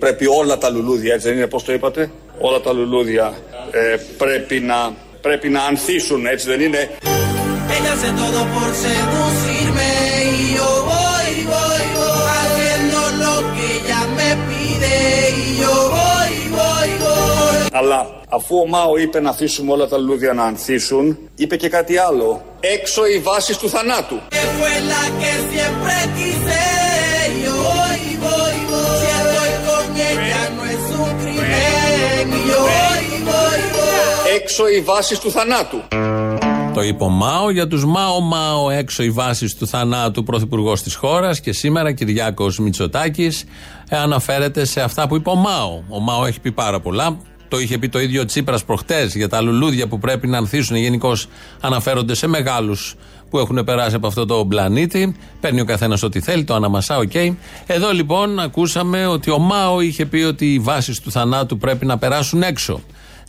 Πρέπει όλα τα λουλούδια, έτσι δεν είναι πώς το είπατε, όλα τα λουλούδια ε, πρέπει, να, πρέπει να ανθίσουν, έτσι δεν είναι; Αλλά αφού ο Μάο είπε να αφήσουμε όλα τα λουλούδια να ανθίσουν, είπε και κάτι άλλο. Έξω οι βάσεις του θανάτου. Έξω οι βάσεις του θανάτου. Το είπε ο Μάο για τους Μάο Μάο έξω οι βάσεις του θανάτου πρωθυπουργός της χώρας και σήμερα Κυριάκος Μητσοτάκης ε, αναφέρεται σε αυτά που είπε ο Μάο. Ο Μάο έχει πει πάρα πολλά. Το είχε πει το ίδιο Τσίπρας προχτές για τα λουλούδια που πρέπει να ανθίσουν. Γενικώς αναφέρονται σε μεγάλους που έχουν περάσει από αυτό το πλανήτη. Παίρνει ο καθένας ό,τι θέλει, το αναμασά, οκ. Okay. Εδώ λοιπόν ακούσαμε ότι ο Μάο είχε πει ότι οι βάσεις του θανάτου πρέπει να περάσουν έξω.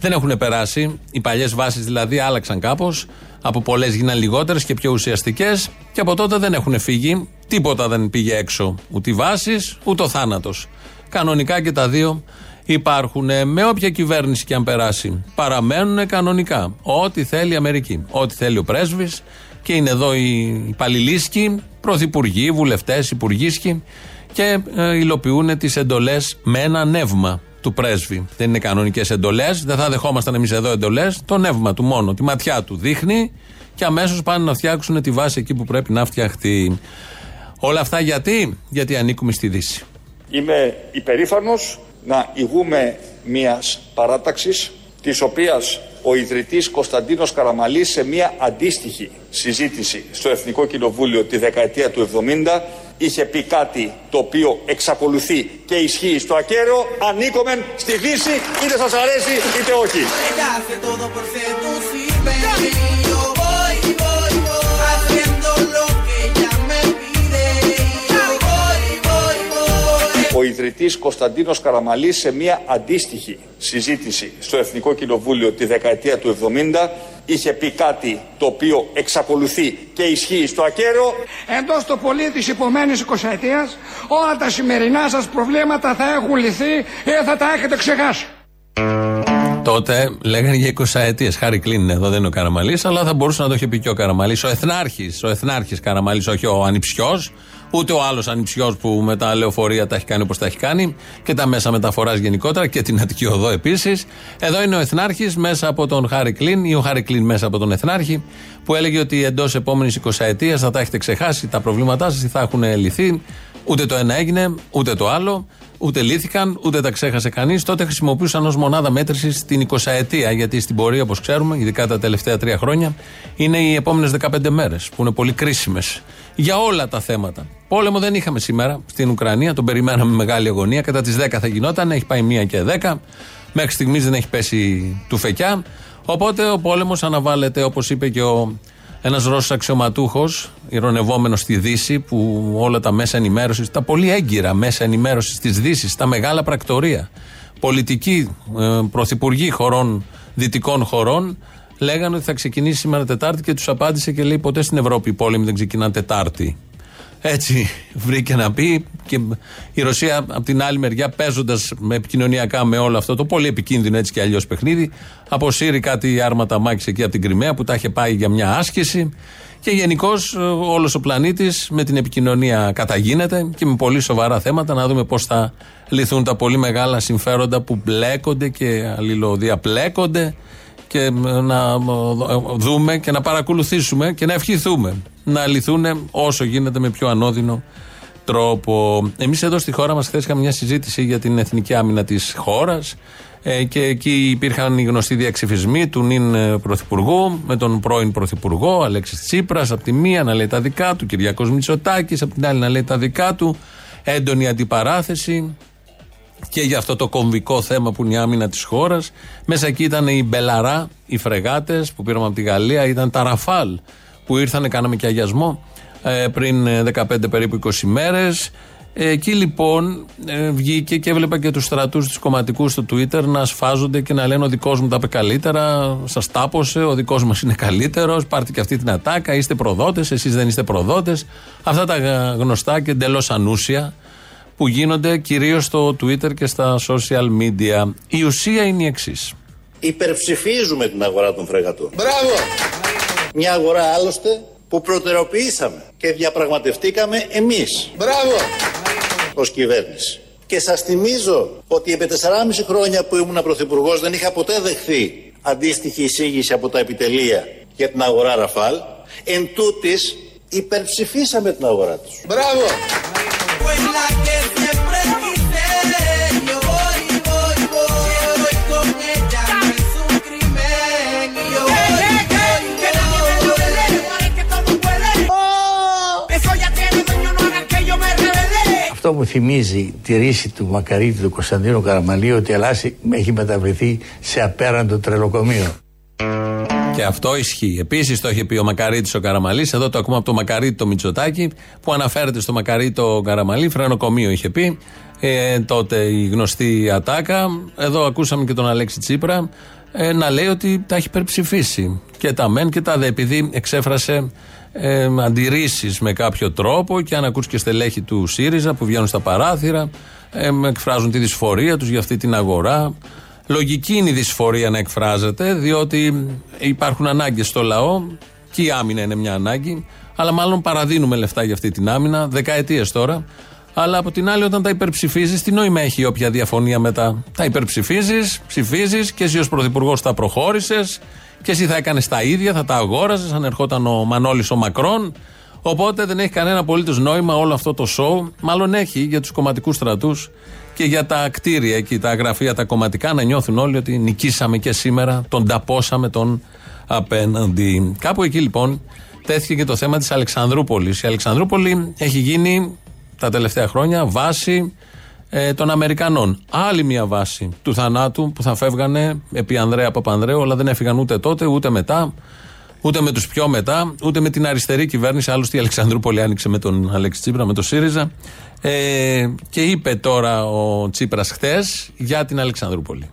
Δεν έχουν περάσει. Οι παλιές βάσεις δηλαδή άλλαξαν κάπως. Από πολλές γίναν λιγότερες και πιο ουσιαστικές. Και από τότε δεν έχουν φύγει. Τίποτα δεν πήγε έξω. Ούτε οι βάσεις, ούτε ο θάνατος. Κανονικά και τα δύο υπάρχουν με όποια κυβέρνηση και αν περάσει. Παραμένουν κανονικά. Ό,τι θέλει η Αμερική. Ό,τι θέλει ο πρέσβης. Και είναι εδώ οι υπαλληλίσκοι, πρωθυπουργοί, βουλευτές, υπουργίσκοι και ε, υλοποιούν τις εντολές με ένα νεύμα του πρέσβη. Δεν είναι κανονικές εντολές. Δεν θα δεχόμασταν εμείς εδώ εντολές. Το νεύμα του μόνο, τη ματιά του δείχνει και αμέσως πάνε να φτιάξουν τη βάση εκεί που πρέπει να φτιαχτεί. Όλα αυτά γιατί, γιατί ανήκουμε στη Δύση. Είμαι υπερήφανος να ηγούμε μιας παράταξης της οποίας ο ιδρυτής Κωνσταντίνος Καραμαλής σε μια αντίστοιχη συζήτηση στο Εθνικό Κοινοβούλιο τη δεκαετία του 70 είχε πει κάτι το οποίο εξακολουθεί και ισχύει στο ακέραιο ανήκομεν στη Δύση είτε σας αρέσει είτε όχι. Ο ιδρυτής Κωνσταντίνος Καραμαλής σε μια αντίστοιχη συζήτηση στο Εθνικό Κοινοβούλιο τη δεκαετία του 70 είχε πει κάτι το οποίο εξακολουθεί και ισχύει στο ακέραιο. Εντός το πολύ της υπομένης 20 ετίας όλα τα σημερινά σας προβλήματα θα έχουν λυθεί ή θα τα έχετε ξεχάσει. Τότε λέγανε για 20 ετίε. Χάρη κλείνουν εδώ, δεν είναι ο Καραμαλής, αλλά θα μπορούσε να το είχε πει και ο Καραμαλής. Ο Εθνάρχης, ο Εθνάρχης Καραμαλής, όχι ο Ανιψιός, ούτε ο άλλος Ανιψιός που με τα λεωφορεία τα έχει κάνει όπως τα έχει κάνει και τα μέσα μεταφοράς γενικότερα και την Αττική Οδό επίσης. Εδώ είναι ο Εθνάρχης μέσα από τον Χάρη Κλίν ή ο Χάρη Κλίν μέσα από τον Εθνάρχη που έλεγε ότι εντός επόμενης 20 ετία θα τα έχετε ξεχάσει τα προβλήματά σας ή θα έχουν λυθεί. Ούτε το ένα έγινε, ούτε το άλλο. Ούτε λύθηκαν, ούτε τα ξέχασε κανείς. Τότε χρησιμοποιούσαν ως μονάδα μέτρησης την 20 ετία, γιατί στην πορεία, όπως ξέρουμε, ειδικά τα τελευταία τρία χρόνια, είναι οι επόμενες 15 μέρες, που είναι πολύ κρίσιμες για όλα τα θέματα. Πόλεμο δεν είχαμε σήμερα στην Ουκρανία, τον περιμέναμε με μεγάλη αγωνία. Κατά τις 10 θα γινόταν, έχει πάει μία και 10. Μέχρι στιγμής δεν έχει πέσει του φεκιά. Οπότε ο πόλεμος αναβάλλεται, όπως είπε και ο ένας Ρώσος αξιωματούχος, ηρωνευόμενος στη Δύση, που όλα τα μέσα ενημέρωσης, τα πολύ έγκυρα μέσα ενημέρωσης της Δύσης, τα μεγάλα πρακτορία, πολιτικοί ε, πρωθυπουργοί χωρών, δυτικών χωρών, λέγανε ότι θα ξεκινήσει σήμερα Τετάρτη και τους απάντησε και λέει: Ποτέ στην Ευρώπη οι πόλεμοι δεν ξεκινάνε Τετάρτη. Έτσι βρήκε να πει και η Ρωσία από την άλλη μεριά παίζοντας με επικοινωνιακά με όλο αυτό το πολύ επικίνδυνο έτσι και αλλιώς παιχνίδι αποσύρει κάτι άρματα μάχης εκεί από την Κρυμαία που τα είχε πάει για μια άσκηση και γενικώς όλος ο πλανήτης με την επικοινωνία καταγίνεται και με πολύ σοβαρά θέματα να δούμε πώς θα λυθούν τα πολύ μεγάλα συμφέροντα που μπλέκονται και αλληλοδιαπλέκονται και να δούμε και να παρακολουθήσουμε και να ευχηθούμε να λυθούν όσο γίνεται με πιο ανώδυνο τρόπο. Εμείς εδώ στη χώρα μας χθες είχαμε μια συζήτηση για την εθνική άμυνα της χώρας ε, και εκεί υπήρχαν οι γνωστοί διαξυφισμοί του νυν ε, πρωθυπουργού με τον πρώην πρωθυπουργό Αλέξης Τσίπρας από τη μία να λέει τα δικά του, Κυριάκος Μητσοτάκης από την άλλη να λέει τα δικά του, έντονη αντιπαράθεση και για αυτό το κομβικό θέμα που είναι η άμυνα της χώρας. Μέσα εκεί ήταν οι Μπελαρά, οι φρεγάτες που πήραμε από τη Γαλλία, ήταν τα Ραφάλ που ήρθαν, κάναμε και αγιασμό ε, πριν 15 ε, περίπου 20 μέρες. Εκεί λοιπόν ε, βγήκε και έβλεπα και τους στρατούς του κομματικού στο Twitter να σφάζονται και να λένε: Ο δικός μου τα είπε καλύτερα, σας τάπωσε, ο δικός μας είναι καλύτερος, πάρτε και αυτή την ατάκα, είστε προδότες, εσείς δεν είστε προδότες. Αυτά τα γνωστά και εντελώς ανούσια που γίνονται κυρίως στο Twitter και στα social media. Η ουσία είναι η εξής. Υπερψηφίζουμε την αγορά των φρεγατών. Μπράβο! Μια αγορά άλλωστε που προτεραιοποιήσαμε και διαπραγματευτήκαμε εμείς. Μπράβο! Ως κυβέρνηση. Και σας θυμίζω ότι επί 4,5 χρόνια που ήμουν πρωθυπουργός δεν είχα ποτέ δεχθεί αντίστοιχη εισήγηση από τα επιτελεία για την αγορά Ραφάλ. Εν τούτης υπερψηφίσαμε την αγορά τους. Μπράβο! Αυτό μου θυμίζει τη ρίση του Μακαρίτη του Κωνσταντίνου Καραμαλή ότι η Ελλάδα έχει μεταβληθεί σε απέραντο τρελοκομείο. Και αυτό ισχύει. Επίσης το είχε πει ο Μακαρίτη ο Καραμαλής. Εδώ το ακούμε από το Μακαρίτη το Μητσοτάκι, που αναφέρεται στο Μακαρίτη το Καραμαλή. Φρενοκομείο είχε πει. Ε, τότε η γνωστή Ατάκα. Εδώ ακούσαμε και τον Αλέξη Τσίπρα ε, να λέει ότι τα έχει υπερψηφίσει. Και τα μεν και τα δε. Επειδή εξέφρασε ε, αντιρρήσεις με κάποιο τρόπο και αν ακούς και στελέχη του ΣΥΡΙΖΑ που βγαίνουν στα παράθυρα, ε, εκφράζουν τη δυσφορία τους για αυτή την αγορά. Λογική είναι η δυσφορία να εκφράζεται, διότι υπάρχουν ανάγκες στο λαό και η άμυνα είναι μια ανάγκη. Αλλά μάλλον παραδίνουμε λεφτά για αυτή την άμυνα, δεκαετίες τώρα. Αλλά από την άλλη, όταν τα υπερψηφίζεις, τι νόημα έχει όποια διαφωνία μετά; Τα υπερψηφίζεις, ψηφίζεις και εσύ ως Πρωθυπουργός τα προχώρησες και εσύ θα έκανες τα ίδια, θα τα αγόραζες αν ερχόταν ο Μανώλης ο Μακρόν. Οπότε δεν έχει κανένα απολύτως νόημα όλο αυτό το σοου. Μάλλον έχει για τους κομματικούς στρατούς και για τα κτίρια εκεί, τα γραφεία, τα κομματικά, να νιώθουν όλοι ότι νικήσαμε και σήμερα, τον ταπόσαμε τον απέναντι. Κάπου εκεί λοιπόν τέθηκε και το θέμα της Αλεξανδρούπολης. Η Αλεξανδρούπολη έχει γίνει τα τελευταία χρόνια βάση ε, των Αμερικανών. Άλλη μια βάση του θανάτου που θα φεύγανε επί Ανδρέα Παπανδρέου, αλλά δεν έφυγαν ούτε τότε ούτε μετά. Ούτε με τους πιο μετά, ούτε με την αριστερή κυβέρνηση. Άλλωστε η Αλεξανδρούπολη άνοιξε με τον Αλέξη Τσίπρα, με τον ΣΥΡΙΖΑ. Ε, και είπε τώρα ο Τσίπρας χθες για την Αλεξανδρούπολη.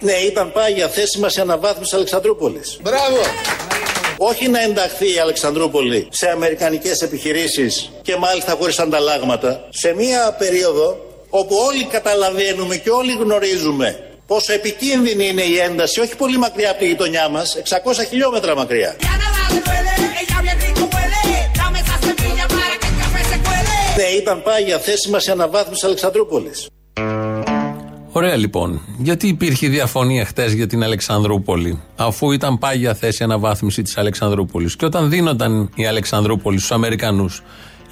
Ναι, ήταν πάγια θέση μας η αναβάθμιση Αλεξανδρούπολης. Μπράβο! Όχι να ενταχθεί η Αλεξανδρούπολη σε αμερικανικές επιχειρήσεις και μάλιστα χωρίς ανταλλάγματα σε μια περίοδο όπου όλοι καταλαβαίνουμε και όλοι γνωρίζουμε πόσο επικίνδυνη είναι η ένταση, όχι πολύ μακριά από τη γειτονιά μας, 600 χιλιόμετρα μακριά. Ναι, ήταν πάγια θέση μας η αναβάθμιση Αλεξανδρούπολης. Ωραία λοιπόν. Γιατί υπήρχε διαφωνία χτες για την Αλεξανδρούπολη, αφού ήταν πάγια θέση αναβάθμιση της Αλεξανδρούπολης; Και όταν δίνονταν η Αλεξανδρούπολη στους Αμερικανούς,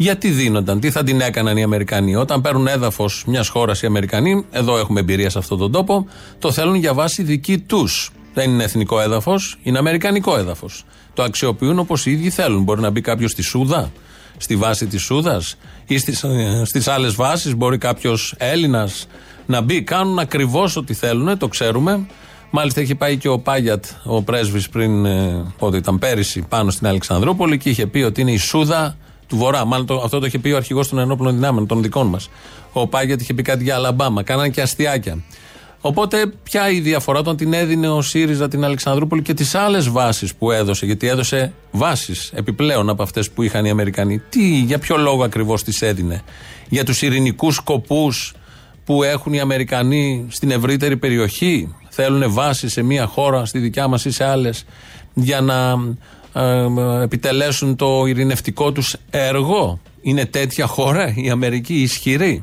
γιατί δίνονταν, τι θα την έκαναν οι Αμερικανοί. Όταν παίρνουν έδαφος μιας χώρας οι Αμερικανοί, εδώ έχουμε εμπειρία σε αυτόν τον τόπο, το θέλουν για βάση δική τους. Δεν είναι εθνικό έδαφος, είναι αμερικανικό έδαφος. Το αξιοποιούν όπως οι ίδιοι θέλουν. Μπορεί να μπει κάποιος στη Σούδα, στη βάση της Σούδας ή στις ε, άλλες βάσεις. Μπορεί κάποιος Έλληνας να μπει. Κάνουν ακριβώς ό,τι θέλουν, το ξέρουμε. Μάλιστα έχει πάει και ο Πάγιατ, ο πρέσβης πριν, ε, πότε ήταν πέρυσι, πάνω στην Αλεξανδρούπολη και είχε πει ότι είναι η Σούδα του Βορρά. Μάλλον το, αυτό το είχε πει ο αρχηγός των ενόπλων δυνάμεων, των δικών μας. Ο Πάγιατ είχε πει κάτι για Αλαμπάμα. Κάνανε και αστιάκια. Οπότε, ποια η διαφορά όταν την έδινε ο ΣΥΡΙΖΑ την Αλεξανδρούπολη και τις άλλες βάσεις που έδωσε, γιατί έδωσε βάσεις επιπλέον από αυτές που είχαν οι Αμερικανοί. Τι, για ποιο λόγο ακριβώς τις έδινε; Για τους ειρηνικούς σκοπούς που έχουν οι Αμερικανοί στην ευρύτερη περιοχή; Θέλουν βάση σε μία χώρα, στη δικιά μας ή σε άλλες, για να ε, επιτελέσουν το ειρηνευτικό τους έργο. Είναι τέτοια χώρα η Αμερική ισχυρή.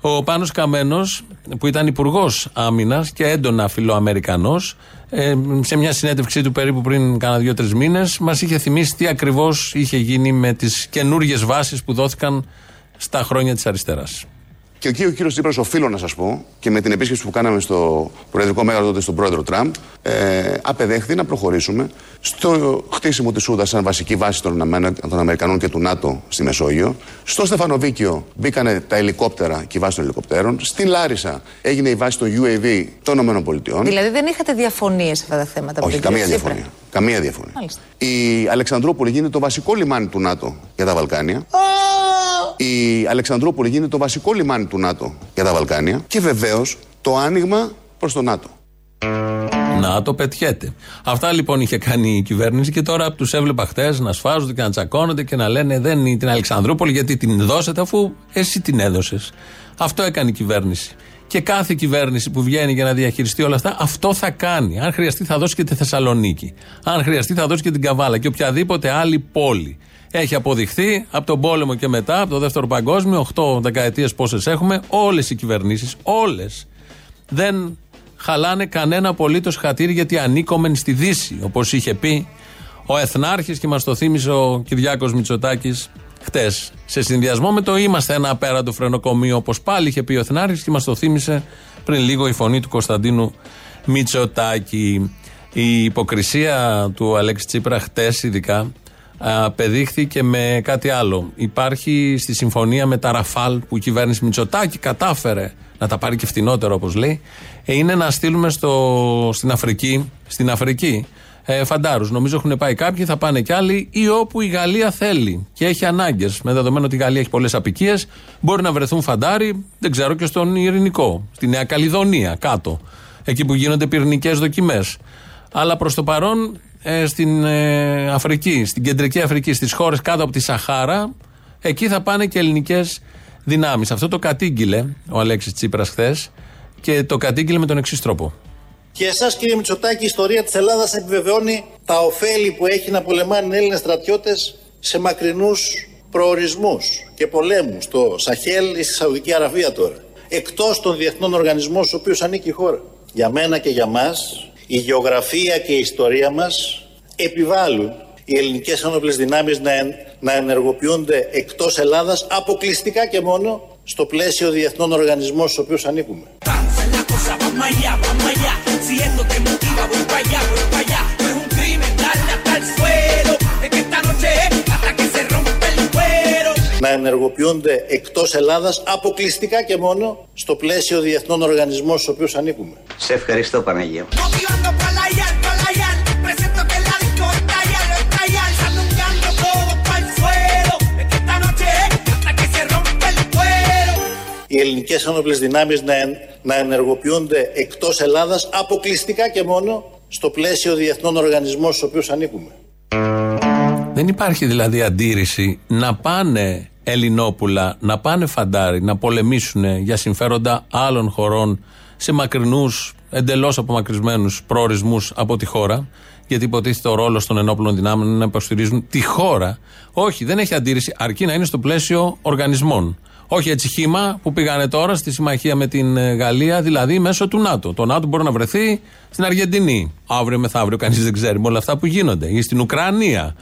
Ο Πάνος Καμένος που ήταν υπουργός Άμυνας και έντονα φιλοαμερικανός, ε, σε μια συνέντευξή του περίπου πριν κάνα δύο-τρεις μήνες, μας είχε θυμίσει τι ακριβώς είχε γίνει με τις καινούριε βάσεις που δόθηκαν στα χρόνια της αριστεράς. Και εκεί ο κύριος Τσίπρας, οφείλω να σας πω, και με την επίσκεψη που κάναμε στο Προεδρικό Μέγαρο τότε στον πρόεδρο Τραμπ, ε, απεδέχθη να προχωρήσουμε στο χτίσιμο της Σούδας σαν βασική βάση των, των Αμερικανών και του ΝΑΤΟ στη Μεσόγειο. Στο Στεφανοβίκιο μπήκαν τα ελικόπτερα και η βάση των ελικοπτέρων. Στην Λάρισα έγινε η βάση των UAV των ΗΠΑ. Δηλαδή δεν είχατε διαφωνίες σε αυτά τα θέματα. Όχι, καμία διαφωνία. Καμία διαφωνία. Η Αλεξανδρούπολη γίνεται το βασικό λιμάνι του ΝΑΤΟ για τα Βαλκάνια. Η Αλεξανδρούπολη γίνεται το βασικό λιμάνι του ΝΑΤΟ για τα Βαλκάνια. Και βεβαίως το άνοιγμα προς το ΝΑΤΟ. Να το πετιέται. Αυτά λοιπόν είχε κάνει η κυβέρνηση και τώρα τους έβλεπα χτε να σφάζονται και να τσακώνονται και να λένε δεν είναι την Αλεξανδρούπολη γιατί την δώσετε αφού εσύ την έδωσες. Αυτό έκανε η κυβέρνηση. Και κάθε κυβέρνηση που βγαίνει για να διαχειριστεί όλα αυτά, αυτό θα κάνει. Αν χρειαστεί, θα δώσει και τη Θεσσαλονίκη. Αν χρειαστεί, θα δώσει και την Καβάλα και οποιαδήποτε άλλη πόλη. Έχει αποδειχθεί από τον πόλεμο και μετά, από το δεύτερο παγκόσμιο, 8 δεκαετίες πόσες έχουμε, όλες οι κυβερνήσεις, όλες δεν χαλάνε κανένα απολύτως χατήρι γιατί ανήκομεν στη Δύση. Όπως είχε πει ο Εθνάρχης και μας το θύμισε ο Κυριάκος Μητσοτάκης χτες. Σε συνδυασμό με το είμαστε ένα απέραντο φρενοκομείο, όπως πάλι είχε πει ο Εθνάρχης και μας το θύμισε πριν λίγο η φωνή του Κωνσταντίνου Μητσοτάκη. Η υποκρισία του Αλέξη Τσίπρα χτες, ειδικά, απεδείχθηκε με κάτι άλλο. Υπάρχει στη συμφωνία με τα Ραφάλ που η κυβέρνηση Μητσοτάκη κατάφερε να τα πάρει και φτηνότερο όπως λέει, ε, είναι να στείλουμε στο, στην Αφρική, στην Αφρική ε, φαντάρους. Νομίζω έχουν πάει κάποιοι, θα πάνε κι άλλοι ή όπου η Γαλλία θέλει και έχει ανάγκες. Με δεδομένο ότι η Γαλλία έχει πολλές απικίες, μπορεί να βρεθούν φαντάροι, δεν ξέρω, και στον Ειρηνικό, στη Νέα Καλλιδονία, κάτω. Εκεί που γίνονται πυρηνικές δοκιμές. Αλλά προς το παρόν ε, στην ε, Αφρική, στην κεντρική Αφρική, στις χώρες κάτω από τη Σαχάρα, εκεί θα πάνε και ελληνικές δυνάμεις. Αυτό το κατήγγειλε ο Αλέξης Τσίπρας χθες και το κατήγγειλε με τον εξής τρόπο. Και εσάς, κύριε Μητσοτάκη, η ιστορία της Ελλάδας επιβεβαιώνει τα ωφέλη που έχει να πολεμάνε οι Έλληνες στρατιώτες σε μακρινούς προορισμούς και πολέμους, στο Σαχέλ ή στη Σαουδική Αραβία τώρα. Εκτός των διεθνών οργανισμών στους οποίους ανήκει η χώρα. Για μένα και για μας, η γεωγραφία και η ιστορία μας επιβάλλουν οι ελληνικές ένοπλες δυνάμεις να, να ενεργοποιούνται εκτός Ελλάδας αποκλειστικά και μόνο στο πλαίσιο διεθνών οργανισμών στους οποίους ανήκουμε. Να ενεργοποιούνται εκτός Ελλάδας αποκλειστικά και μόνο στο πλαίσιο διεθνών οργανισμών στους οποίους ανήκουμε. Σε ευχαριστώ Παναγία. οι ελληνικές ένοπλες δυνάμεις να, να ενεργοποιούνται εκτός Ελλάδας αποκλειστικά και μόνο στο πλαίσιο διεθνών οργανισμών στους οποίους ανήκουμε. Δεν υπάρχει δηλαδή αντίρρηση να πάνε Ελληνόπουλα, να πάνε φαντάρι, να πολεμήσουν για συμφέροντα άλλων χωρών σε μακρινούς, εντελώς απομακρυσμένους προορισμούς από τη χώρα. Γιατί υποτίθεται ο ρόλος των ενόπλων δυνάμεων να υποστηρίζουν τη χώρα. Όχι, δεν έχει αντίρρηση, αρκεί να είναι στο πλαίσιο οργανισμών. Όχι έτσι χήμα που πήγανε τώρα στη συμμαχία με την ε, Γαλλία, δηλαδή μέσω του ΝΑΤΟ. Το ΝΑΤΟ μπορεί να βρεθεί στην Αργεντινή. Αύριο μεθαύριο, κανείς δεν ξέρει με όλα αυτά που γίνονται. Ή στην Ουκρανία.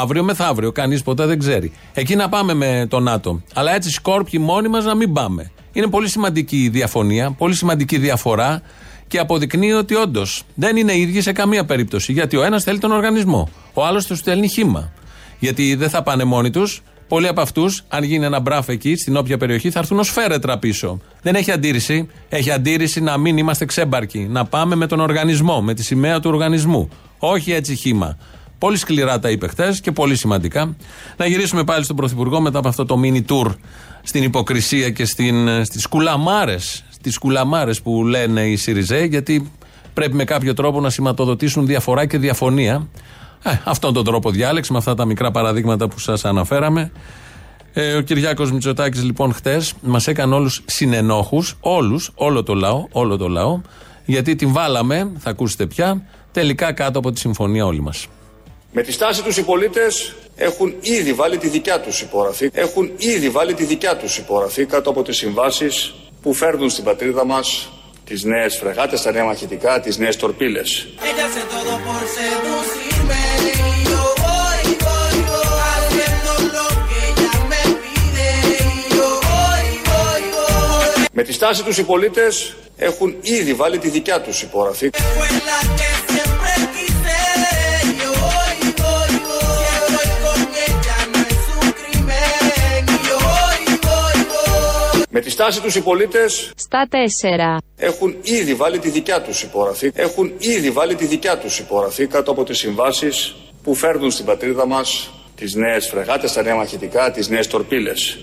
Αύριο μεθαύριο, κανείς ποτέ δεν ξέρει. Εκεί να πάμε με το ΝΑΤΟ. Αλλά έτσι σκόρπιοι μόνοι μας να μην πάμε. Είναι πολύ σημαντική η διαφωνία, πολύ σημαντική διαφορά και αποδεικνύει ότι όντως δεν είναι ίδιοι σε καμία περίπτωση. Γιατί ο ένας θέλει τον οργανισμό, ο άλλος τους στέλνει χήμα. Γιατί δεν θα πάνε μόνοι τους, Πολλοί από αυτούς, αν γίνει ένα μπράφ εκεί, στην όποια περιοχή, θα έρθουν ως φέρετρα πίσω. Δεν έχει αντίρρηση. Έχει αντίρρηση να μην είμαστε ξέμπαρκοι. Να πάμε με τον οργανισμό, με τη σημαία του οργανισμού. Όχι έτσι χήμα. Πολύ σκληρά τα είπε χθες και πολύ σημαντικά. Να γυρίσουμε πάλι στον Πρωθυπουργό μετά από αυτό το mini tour στην υποκρισία και στις κουλαμάρες. Στις κουλαμάρες που λένε οι Σιριζέ, γιατί πρέπει με κάποιο τρόπο να σηματοδοτήσουν διαφορά και διαφωνία. Ε, αυτόν τον τρόπο διάλεξη, με αυτά τα μικρά παραδείγματα που σας αναφέραμε. Ε, ο Κυριάκος Μητσοτάκης, λοιπόν, χτε μας έκανε όλους συνενόχους, όλους, όλο το λαό, όλο το λαό, γιατί την βάλαμε, θα ακούσετε πια, τελικά κάτω από τη συμφωνία όλοι μας. Με τη στάση τους οι πολίτες έχουν ήδη βάλει τη δικιά τους υπογραφή, έχουν ήδη βάλει τη δικιά τους υπογραφή κάτω από τις συμβάσεις που φέρνουν στην πατρίδα μας τις νέες φρεγάτες, τα νέα μαχητικά, τις νέες τορπίλες. Με τη στάση τους οι πολίτες έχουν ήδη βάλει τη δικιά τους υπογραφή. Τη στάση τους οι πολίτες Στα τέσσερα Έχουν ήδη βάλει τη δικιά τους υπογραφή Έχουν ήδη βάλει τη δικιά τους υπογραφή Κάτω από τις συμβάσεις που φέρνουν στην πατρίδα μας Τις νέες φρεγάτες, τα νέα μαχητικά, τις νέες τορπίλες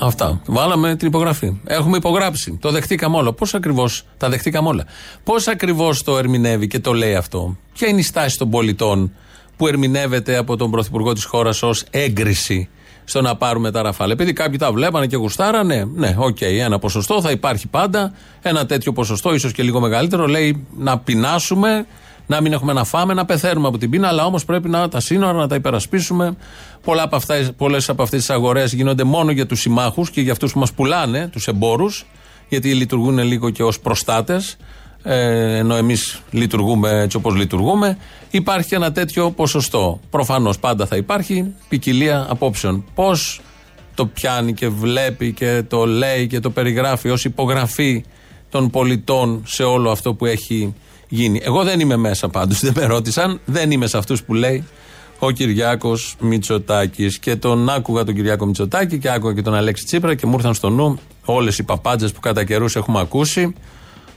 Αυτά. Βάλαμε την υπογραφή. Έχουμε υπογράψει. Το δεχτήκαμε όλο. Πώς ακριβώς τα δεχτήκαμε όλα. Πώς ακριβώς το ερμηνεύει και το λέει αυτό; Ποια είναι η στάση των πολιτών που ερμηνεύεται από τον Πρωθυπουργό της χώρας ως έγκριση στο να πάρουμε τα ραφάλ. Επειδή κάποιοι τα βλέπανε και γουστάρανε, ναι, οκ, okay, ένα ποσοστό θα υπάρχει πάντα. Ένα τέτοιο ποσοστό, ίσως και λίγο μεγαλύτερο, λέει να πεινάσουμε, να μην έχουμε να φάμε, να πεθαίνουμε από την πείνα, αλλά όμως πρέπει να τα σύνορα να τα υπερασπίσουμε. Πολλές από αυτές τις αγορές γίνονται μόνο για τους συμμάχους και για αυτούς που μας πουλάνε, τους εμπόρους, γιατί λειτουργούν λίγο και ως προστάτες ε, ενώ εμείς λειτουργούμε έτσι όπως λειτουργούμε, υπάρχει ένα τέτοιο ποσοστό. Προφανώς πάντα θα υπάρχει ποικιλία απόψεων. Πώς το πιάνει και βλέπει και το λέει και το περιγράφει ως υπογραφή των πολιτών σε όλο αυτό που έχει γίνει. Εγώ δεν είμαι μέσα πάντως, δεν με ρώτησαν, δεν είμαι σε αυτούς που λέει ο Κυριάκος Μητσοτάκης. Και τον άκουγα τον Κυριάκο Μητσοτάκη και άκουγα και τον Αλέξη Τσίπρα και μου ήρθαν στο νου όλες οι παπάντζες που κατά καιρούς έχουμε ακούσει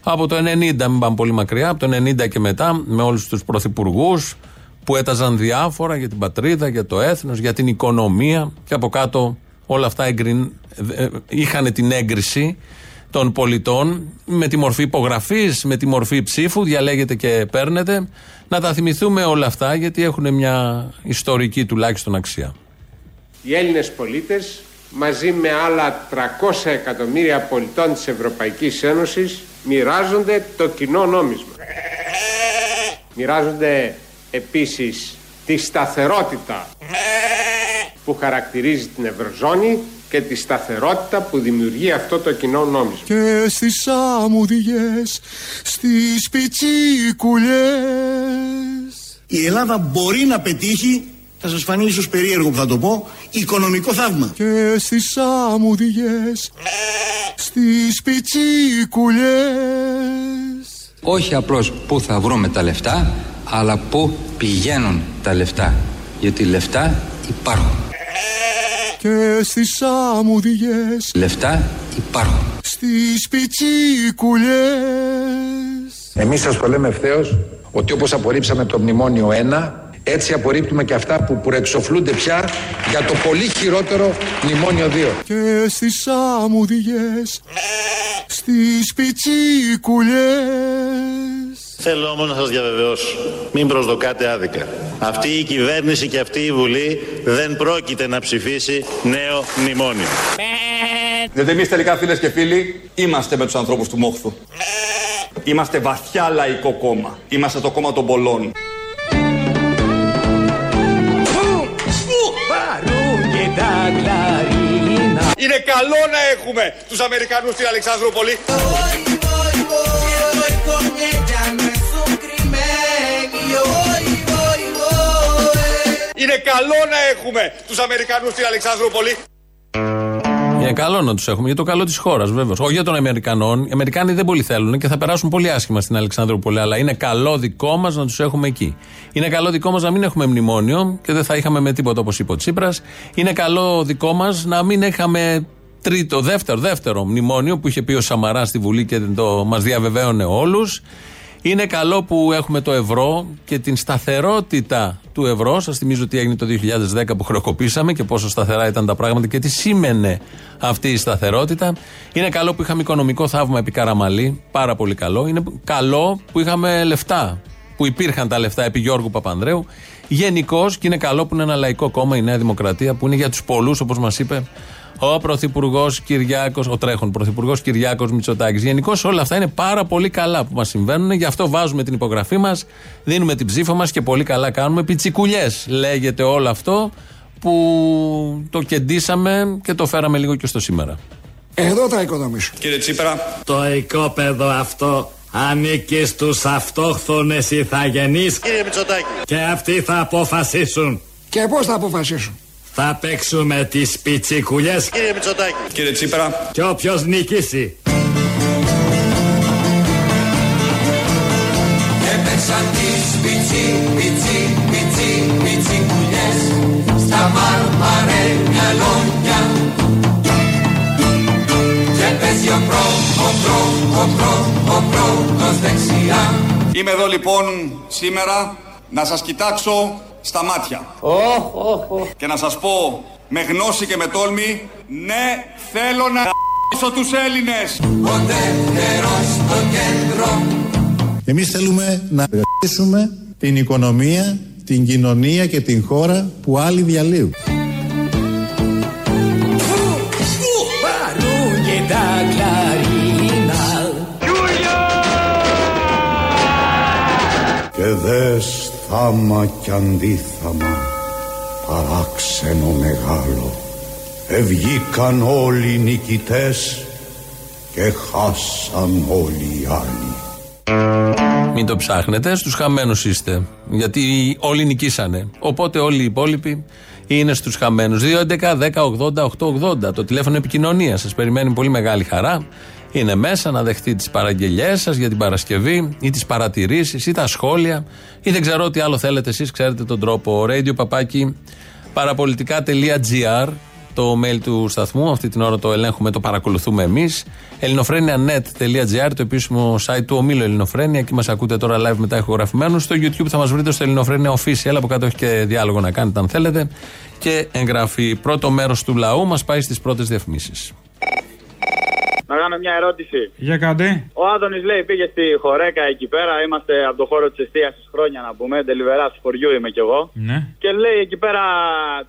από το 90, μην πάμε πολύ μακριά, από το 90 και μετά, με όλους τους πρωθυπουργούς που έταζαν διάφορα για την πατρίδα, για το έθνος, για την οικονομία και από κάτω όλα αυτά εγκριν, ε, είχαν την έγκριση των πολιτών με τη μορφή υπογραφής, με τη μορφή ψήφου, διαλέγετε και παίρνετε. Να τα θυμηθούμε όλα αυτά γιατί έχουν μια ιστορική τουλάχιστον αξία. Οι Έλληνες πολίτες μαζί με άλλα 300 εκατομμύρια πολιτών της Ευρωπαϊκής Ένωσης μοιράζονται το κοινό νόμισμα. Μοιράζονται επίσης τη σταθερότητα που χαρακτηρίζει την Ευρωζώνη και τη σταθερότητα που δημιουργεί αυτό το κοινό νόμισμα. Και στις αμμουδιές, στις πιτσίκουλες Η Ελλάδα μπορεί να πετύχει θα σας φανεί ίσως περίεργο που θα το πω, οικονομικό θαύμα. Και στις αμμουδιές, στις πιτσίκουλες. Όχι απλώς πού θα βρούμε τα λεφτά, αλλά πού πηγαίνουν τα λεφτά. Γιατί λεφτά υπάρχουν. Και στις αμμουδιές, λεφτά υπάρχουν. Στις πιτσίκουλες. Εμείς σας το λέμε ευθέως ότι όπως απορρίψαμε το μνημόνιο 1 έτσι απορρίπτουμε και αυτά που προεξοφλούνται πια για το πολύ χειρότερο μνημόνιο 2. Και στις αμμουδιές, στις πιτσίκουλες. Θέλω όμως να σας διαβεβαιώσω, μην προσδοκάτε άδικα. Αυτή η κυβέρνηση και αυτή η Βουλή δεν πρόκειται να ψηφίσει νέο μνημόνιο. Γιατί εμείς τελικά φίλες και φίλοι είμαστε με τους ανθρώπους του Μόχθου. Είμαστε βαθιά λαϊκό κόμμα. Είμαστε το κόμμα των πολλών. Είναι καλό να έχουμε τους Αμερικανούς στην Αλεξανδρούπολη. Είναι καλό να έχουμε τους Αμερικανούς στην Αλεξανδρούπολη. Είναι καλό να τους έχουμε για το καλό της χώρας, βέβαια. Όχι για των Αμερικανών. Οι Αμερικάνοι δεν πολύ θέλουν και θα περάσουν πολύ άσχημα στην Αλεξανδρούπολη. Αλλά είναι καλό δικό μας να τους έχουμε εκεί. Είναι καλό δικό μας να μην έχουμε μνημόνιο και δεν θα είχαμε με τίποτα όπως είπε ο Τσίπρας. Είναι καλό δικό μας να μην είχαμε τρίτο, δεύτερο, δεύτερο μνημόνιο που είχε πει ο Σαμαρά στη Βουλή και το μας διαβεβαίωνε όλους. Είναι καλό που έχουμε το ευρώ και την σταθερότητα του ευρώ. Σας θυμίζω τι έγινε το 2010 που χρεοκοπήσαμε και πόσο σταθερά ήταν τα πράγματα και τι σήμαινε αυτή η σταθερότητα. Είναι καλό που είχαμε οικονομικό θαύμα επί Καραμαλή. Πάρα πολύ καλό. Είναι καλό που είχαμε λεφτά. Που υπήρχαν τα λεφτά επί Γιώργου Παπανδρέου. Γενικώς και είναι καλό που είναι ένα λαϊκό κόμμα η Νέα Δημοκρατία που είναι για τους πολλούς, όπως μας είπε ο Πρωθυπουργός Κυριάκος, ο τρέχον Πρωθυπουργός Κυριάκος Μητσοτάκης. Γενικώ όλα αυτά είναι πάρα πολύ καλά που μας συμβαίνουν. Γι' αυτό βάζουμε την υπογραφή μας, δίνουμε την ψήφα μας και πολύ καλά κάνουμε. Πιτσικουλιές λέγεται όλο αυτό που το κεντήσαμε και το φέραμε λίγο και στο σήμερα. Εδώ θα οικοδομήσω. Κύριε Τσίπρα. Το οικόπεδο αυτό ανήκει στους αυτόχθονες ηθαγενείς Κύριε Μητσοτάκη. Και αυτοί θα αποφασίσουν. Και πώς θα αποφασίσουν; Θα παίξουμε τις πιτσικουλιές. Κύριε Μητσοτάκη. Κύριε Τσίπρα. Και όποιος νικήσει. Έπαιξαν τις πιτσι, πιτσι, πιτσι, πιτσικουλιές. Στα μαρμαρένια λόγια Και παίζει ο πρό, ο πρό, ο πρό, ο πρώτος δεξιά. Είμαι εδώ λοιπόν σήμερα να σας κοιτάξω στα μάτια. Oh, oh, oh. Και να σας πω με γνώση και με τόλμη, ναι θέλω να γα***σω τους Έλληνες. στο κέντρο. Εμείς θέλουμε να γα***σουμε την οικονομία, την κοινωνία και την χώρα που άλλοι διαλύουν. Και δες θάμα κι αντίθαμα παράξενο μεγάλο ευγήκαν όλοι οι νικητές και χάσαν όλοι οι άλλοι Μην το ψάχνετε, στους χαμένους είστε. Γιατί όλοι νικήσανε. Οπότε όλοι οι υπόλοιποι είναι στους χαμένους. 2.11.10.80.880 το τηλέφωνο επικοινωνίας. Σας περιμένει πολύ μεγάλη χαρά. Είναι μέσα να δεχτεί τις παραγγελίε σας για την Παρασκευή ή τις παρατηρήσεις ή τα σχόλια ή δεν ξέρω τι άλλο θέλετε εσείς, ξέρετε τον τρόπο. Radio παπάκι παραπολιτικά.gr το mail του σταθμού. Αυτή την ώρα το ελέγχουμε, το παρακολουθούμε εμείς. ελληνοφρένια.net.gr, το επίσημο site του ομίλου Ελληνοφρένια. Εκεί μας ακούτε τώρα live μετά ηχογραφημένους. Στο YouTube θα μας βρείτε στο Ελληνοφρένια Official. Από κάτω έχει και διάλογο να κάνετε αν θέλετε. Και εγγραφή. Πρώτο μέρος του λαού μας πάει στις πρώτες διαφημίσεις. Να κάνω μια ερώτηση. Για κάντε. Ο Άδωνης λέει πήγε στη Χορέκα εκεί πέρα. Είμαστε από το χώρο της εστίαση χρόνια να πούμε. Τελειβερά του χωριού είμαι κι εγώ. Ναι. Και λέει εκεί πέρα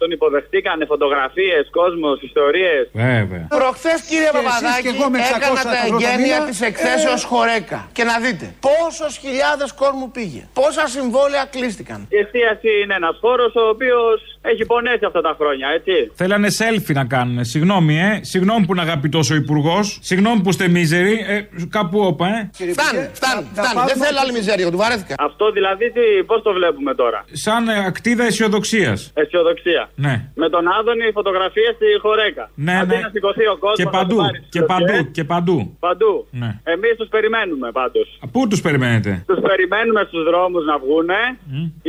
τον υποδεχτήκανε φωτογραφίες, κόσμος, ιστορίες. Βέβαια. Προχθές, κύριε Και εσείς Παπαδάκη, και εγώ με 600 έκανα τα εγγένεια εκατομμύρια. της εκθέσεως Χορέκα. Και να δείτε πόσες χιλιάδες κόσμου πήγε. Πόσα συμβόλαια κλείστηκαν. Η εστίαση είναι ένας χώρος ο οποίος έχει πονέσει αυτά τα χρόνια, έτσι. Θέλανε selfie να κάνουν. Συγγνώμη, ε. Συγγνώμη που είναι αγαπητό ο υπουργός. Συγγνώμη που είστε μίζεροι. Ε, κάπου όπα, ε. Φτάνει, φτάνει, φτάνει. Δεν θέλω άλλη μιζέρια, του βαρέθηκα. Αυτό δηλαδή πώς το βλέπουμε τώρα; Σαν ε, ακτίδα αισιοδοξίας. Αισιοδοξία. Ναι. Με τον Άδωνη φωτογραφίε στη Χορέκα. Ναι, Αντί ναι. να σηκωθεί ο κόσμος. Και παντού. Και παντού. Και παντού. Παντού. Ναι. Εμείς τους περιμένουμε πάντως. Πού τους περιμένετε; Τους περιμένουμε στους δρόμους να βγούνε.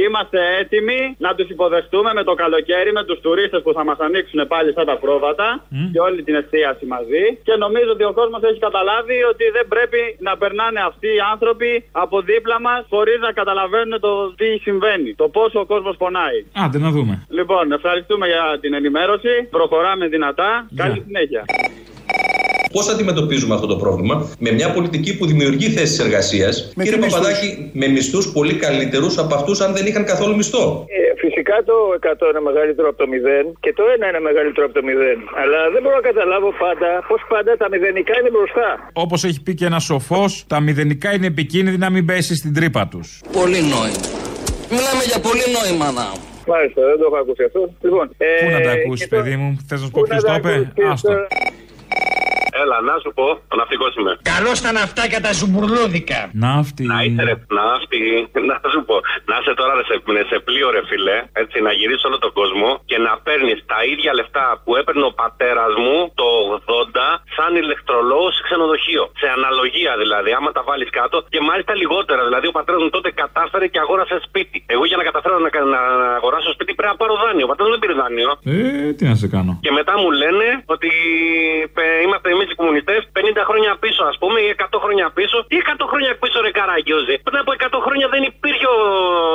Είμαστε έτοιμοι να τους υποδεχτούμε με το καλοκαίρι με τους τουρίστες που θα μας ανοίξουν πάλι σαν τα πρόβατα και όλη την εστίαση μαζί. Και νομίζω ότι ο κόσμος έχει καταλάβει ότι δεν πρέπει να περνάνε αυτοί οι άνθρωποι από δίπλα μας χωρίς να καταλαβαίνουν το τι συμβαίνει. Το πόσο ο κόσμος πονάει. Άντε να δούμε. Λοιπόν, ευχαριστούμε για την ενημέρωση. Προχωράμε δυνατά. Καλή συνέχεια. Πώς αντιμετωπίζουμε αυτό το πρόβλημα, με μια πολιτική που δημιουργεί θέσεις εργασίας, κύριε τι Παπαδάκη, με μισθούς πολύ καλύτερους από αυτούς αν δεν είχαν καθόλου μισθό. Ε, φυσικά το 100 είναι μεγαλύτερο από το 0 και το 1 είναι μεγαλύτερο από το 0. Αλλά δεν μπορώ να καταλάβω πάντα πώς πάντα τα μηδενικά είναι μπροστά. Όπως έχει πει και ένας σοφός, τα μηδενικά είναι επικίνδυνα, μην πέσει στην τρύπα τους. Πολύ νόημα. Μιλάμε για πολύ νόημα να. Μάλιστα, δεν το έχω ακούσει αυτό. Λοιπόν, ε, Πού να τα ακούσεις, και το- παιδί μου, θες να σου πω Πού ποιος να το τα είπε; Ακούσεις, Άστο. Έλα, να σου πω, ο ναυτικό είμαι. Καλώς τα ναυτάκια τα ζουμπουρλούδικα. Ναύτη. Να είσαι ρε, ναύτη, να σου πω. Να είσαι τώρα ρε, σε, σε πλοίο ρε φιλέ, έτσι, να γυρίσεις όλο τον κόσμο και να παίρνεις τα ίδια λεφτά που έπαιρνε ο πατέρας μου το 80 σαν ηλεκτρολόγος σε ξενοδοχείο. Σε αναλογία δηλαδή, άμα τα βάλεις κάτω και μάλιστα λιγότερα. Δηλαδή, ο πατέρας μου τότε κατάφερε και αγόρασε σπίτι. Εγώ για να καταφέρω να, να αγοράσω σπίτι πρέπει να πάρω δάνειο. Ο πατέρας μου δεν πήρε δάνειο. Ε, τι να σε κάνω. Και μετά μου λένε ότι ε, είμαστε εμεί οι κομμουνιστές 50 χρόνια πίσω, ας πούμε, ή 100 χρόνια πίσω. Τι 100 χρόνια πίσω, ρε Καραγκιόζη. Πριν από 100 χρόνια δεν υπήρχε ο,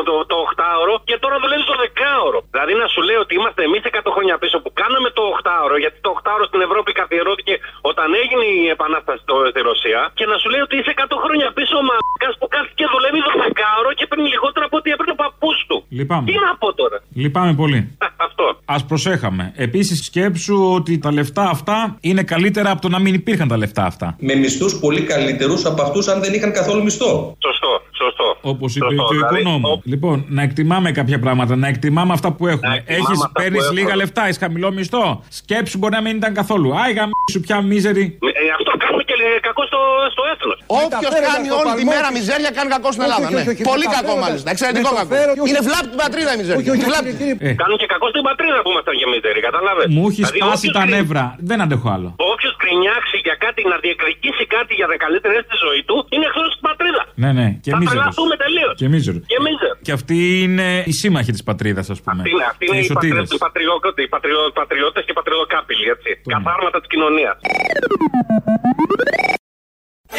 το, το 8ωρο και τώρα δουλεύει το 10ωρο. Δηλαδή να σου λέω ότι είμαστε εμείς 100 χρόνια πίσω που κάναμε το 8ωρο, γιατί το 8ωρο στην Ευρώπη καθιερώθηκε όταν έγινε η επανάσταση στο, στη Ρωσία. Και να σου λέω ότι είσαι 100 χρόνια πίσω ο μαλάκα που κάθεται και δουλεύει το 10ωρο και παίρνει λιγότερο από ό,τι έπαιρνε ο παππούς του. Λυπάμαι. Τι να πω τώρα. Λυπάμαι πολύ. Αυτό. Α προσέχαμε. Επίσης, σκέψου ότι τα λεφτά αυτά είναι καλύτερα από το να μην υπήρχαν τα λεφτά αυτά. Με μισθούς πολύ καλύτερους από αυτούς αν δεν είχαν καθόλου μισθό. Σωστό, σωστό. Όπως είπε Σωστό, και ο δηλαδή, οικονόμου. Λοιπόν, να εκτιμάμε κάποια πράγματα, να εκτιμάμε αυτά που έχουμε. εκτιμάμε Έχει αυτά που παίρνεις έχουμε. λίγα λεφτά, έχεις χαμηλό μισθό. Σκέψου μπορεί να μην ήταν καθόλου. Άιγα σου πια μίζερη. Ε, αυτό κάνουμε και ε, κακό στο, στο έθνος. Όποιος κάνει όλη τη μέρα μιζέρια κάνει κακό στην Ελλάδα. ναι. Πολύ κακό μάλιστα. Εξαιρετικό κακό. Είναι βλάπη την πατρίδα η μιζέρια. Βλάπη. Ε. Κάνουν και κακό στην πατρίδα που ήμασταν και μίζεροι, κατάλαβες; Μου έχει σπάσει τα νεύρα. Δεν αντέχω άλλο. Όποιος κρινιάξει για κάτι, να διεκδικήσει κάτι για τα καλύτερα στη ζωή του, είναι εχθρός της πατρίδας. Ναι, ναι, και Θα μίζερος. τρελαθούμε τελείως. Και μίζερος. Και μίζερος. Και αυτοί είναι οι σύμμαχοι της πατρίδας, ας πούμε. Αυτή είναι, αυτή είναι Και οι οι, σωτήρες. πατρι... οι, πατριώτε, οι πατριο... πατριώτες και πατριωτοκάπηλοι, έτσι. Καθάρματα της κοινωνίας.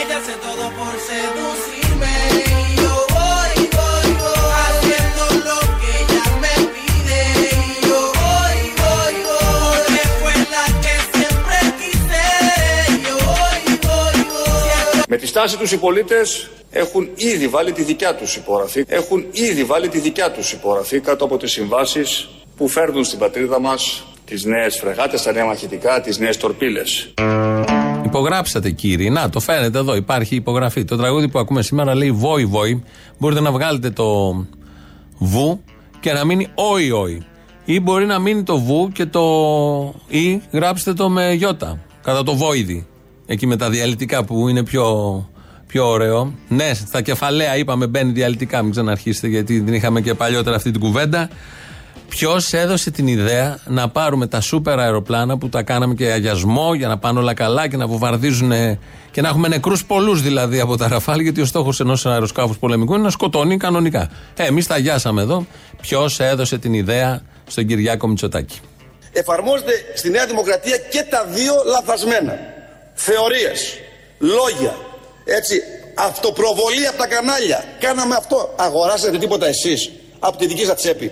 Ella hace todo por seducirme y yo voy, voy, voy Με τη στάση τους οι πολίτες έχουν ήδη βάλει τη δικιά τους υπογραφή, έχουν ήδη βάλει τη δικιά τους υπογραφή κάτω από τις συμβάσεις που φέρνουν στην πατρίδα μας τις νέες φρεγάτες, τα νέα μαχητικά, τις νέες τορπίλες. Υπογράψατε κύριοι. Να, το φαίνεται εδώ, υπάρχει υπογραφή. Το τραγούδι που ακούμε σήμερα λέει Βόη Βόη. Μπορείτε να βγάλετε το βου και να μείνει όι όι. Ή μπορεί να μείνει το βου και το ή γράψτε το με γιώτα. Κατά το βόηδι. Εκεί με τα διαλυτικά που είναι πιο, πιο ωραίο. Ναι, στα κεφαλαία είπαμε μπαίνει διαλυτικά, μην ξαναρχίσετε γιατί την είχαμε και παλιότερα αυτή την κουβέντα. Ποιος έδωσε την ιδέα να πάρουμε τα σούπερ αεροπλάνα που τα κάναμε και αγιασμό για να πάνε όλα καλά και να βομβαρδίζουν και να έχουμε νεκρούς πολλούς δηλαδή από τα ραφάλ, γιατί ο στόχος ενός αεροσκάφους πολεμικού είναι να σκοτώνει κανονικά. Ε, εμείς τα αγιάσαμε εδώ. Ποιος έδωσε την ιδέα στον Κυριάκο Μητσοτάκη; εφαρμόζεται στη Νέα Δημοκρατία και τα δύο λαθασμένα. Θεωρίες, λόγια, έτσι, αυτοπροβολή από τα κανάλια. Κάναμε αυτό. Αγοράσατε τίποτα εσείς από τη δική σας τσέπη.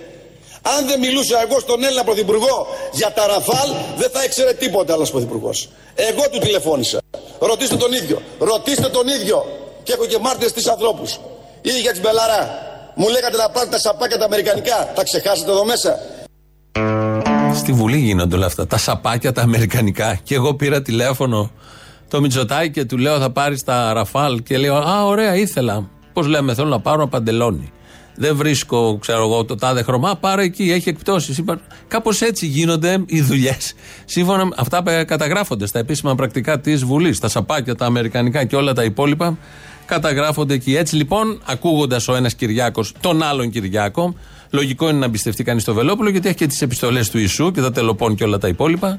Αν δεν μιλούσα εγώ στον Έλληνα Πρωθυπουργό για τα Ραφάλ, δεν θα ήξερε τίποτα άλλος Πρωθυπουργός. Εγώ του τηλεφώνησα. Ρωτήστε τον ίδιο. Ρωτήστε τον ίδιο. Και έχω και μάρτυρες τους ανθρώπους. Ή για την Μπελαρά. Μου λέγατε να πάρετε τα σαπάκια τα αμερικανικά. Τα ξεχάσατε εδώ μέσα. Στη Βουλή γίνονται όλα αυτά. Τα σαπάκια, τα αμερικανικά. Και εγώ πήρα τηλέφωνο το Μητσοτάκη και του λέω θα πάρεις τα Ραφάλ. Και λέω Α, ωραία, ήθελα. Πώς λέμε, θέλω να πάρω ένα παντελόνι. Δεν βρίσκω, ξέρω εγώ, το τάδε χρώμα. Πάρε εκεί, έχει εκπτώσεις. Κάπως έτσι γίνονται οι δουλειές. Σύμφωνα με αυτά που καταγράφονται στα επίσημα πρακτικά της Βουλής. Τα σαπάκια, τα αμερικανικά και όλα τα υπόλοιπα καταγράφονται εκεί. Έτσι λοιπόν, ακούγοντας ο ένας Κυριάκος τον άλλον Κυριάκο, λογικό είναι να εμπιστευτεί κανείς το Βελόπουλο, γιατί έχει και τις επιστολές του Ιησού και τα τελοπών και όλα τα υπόλοιπα.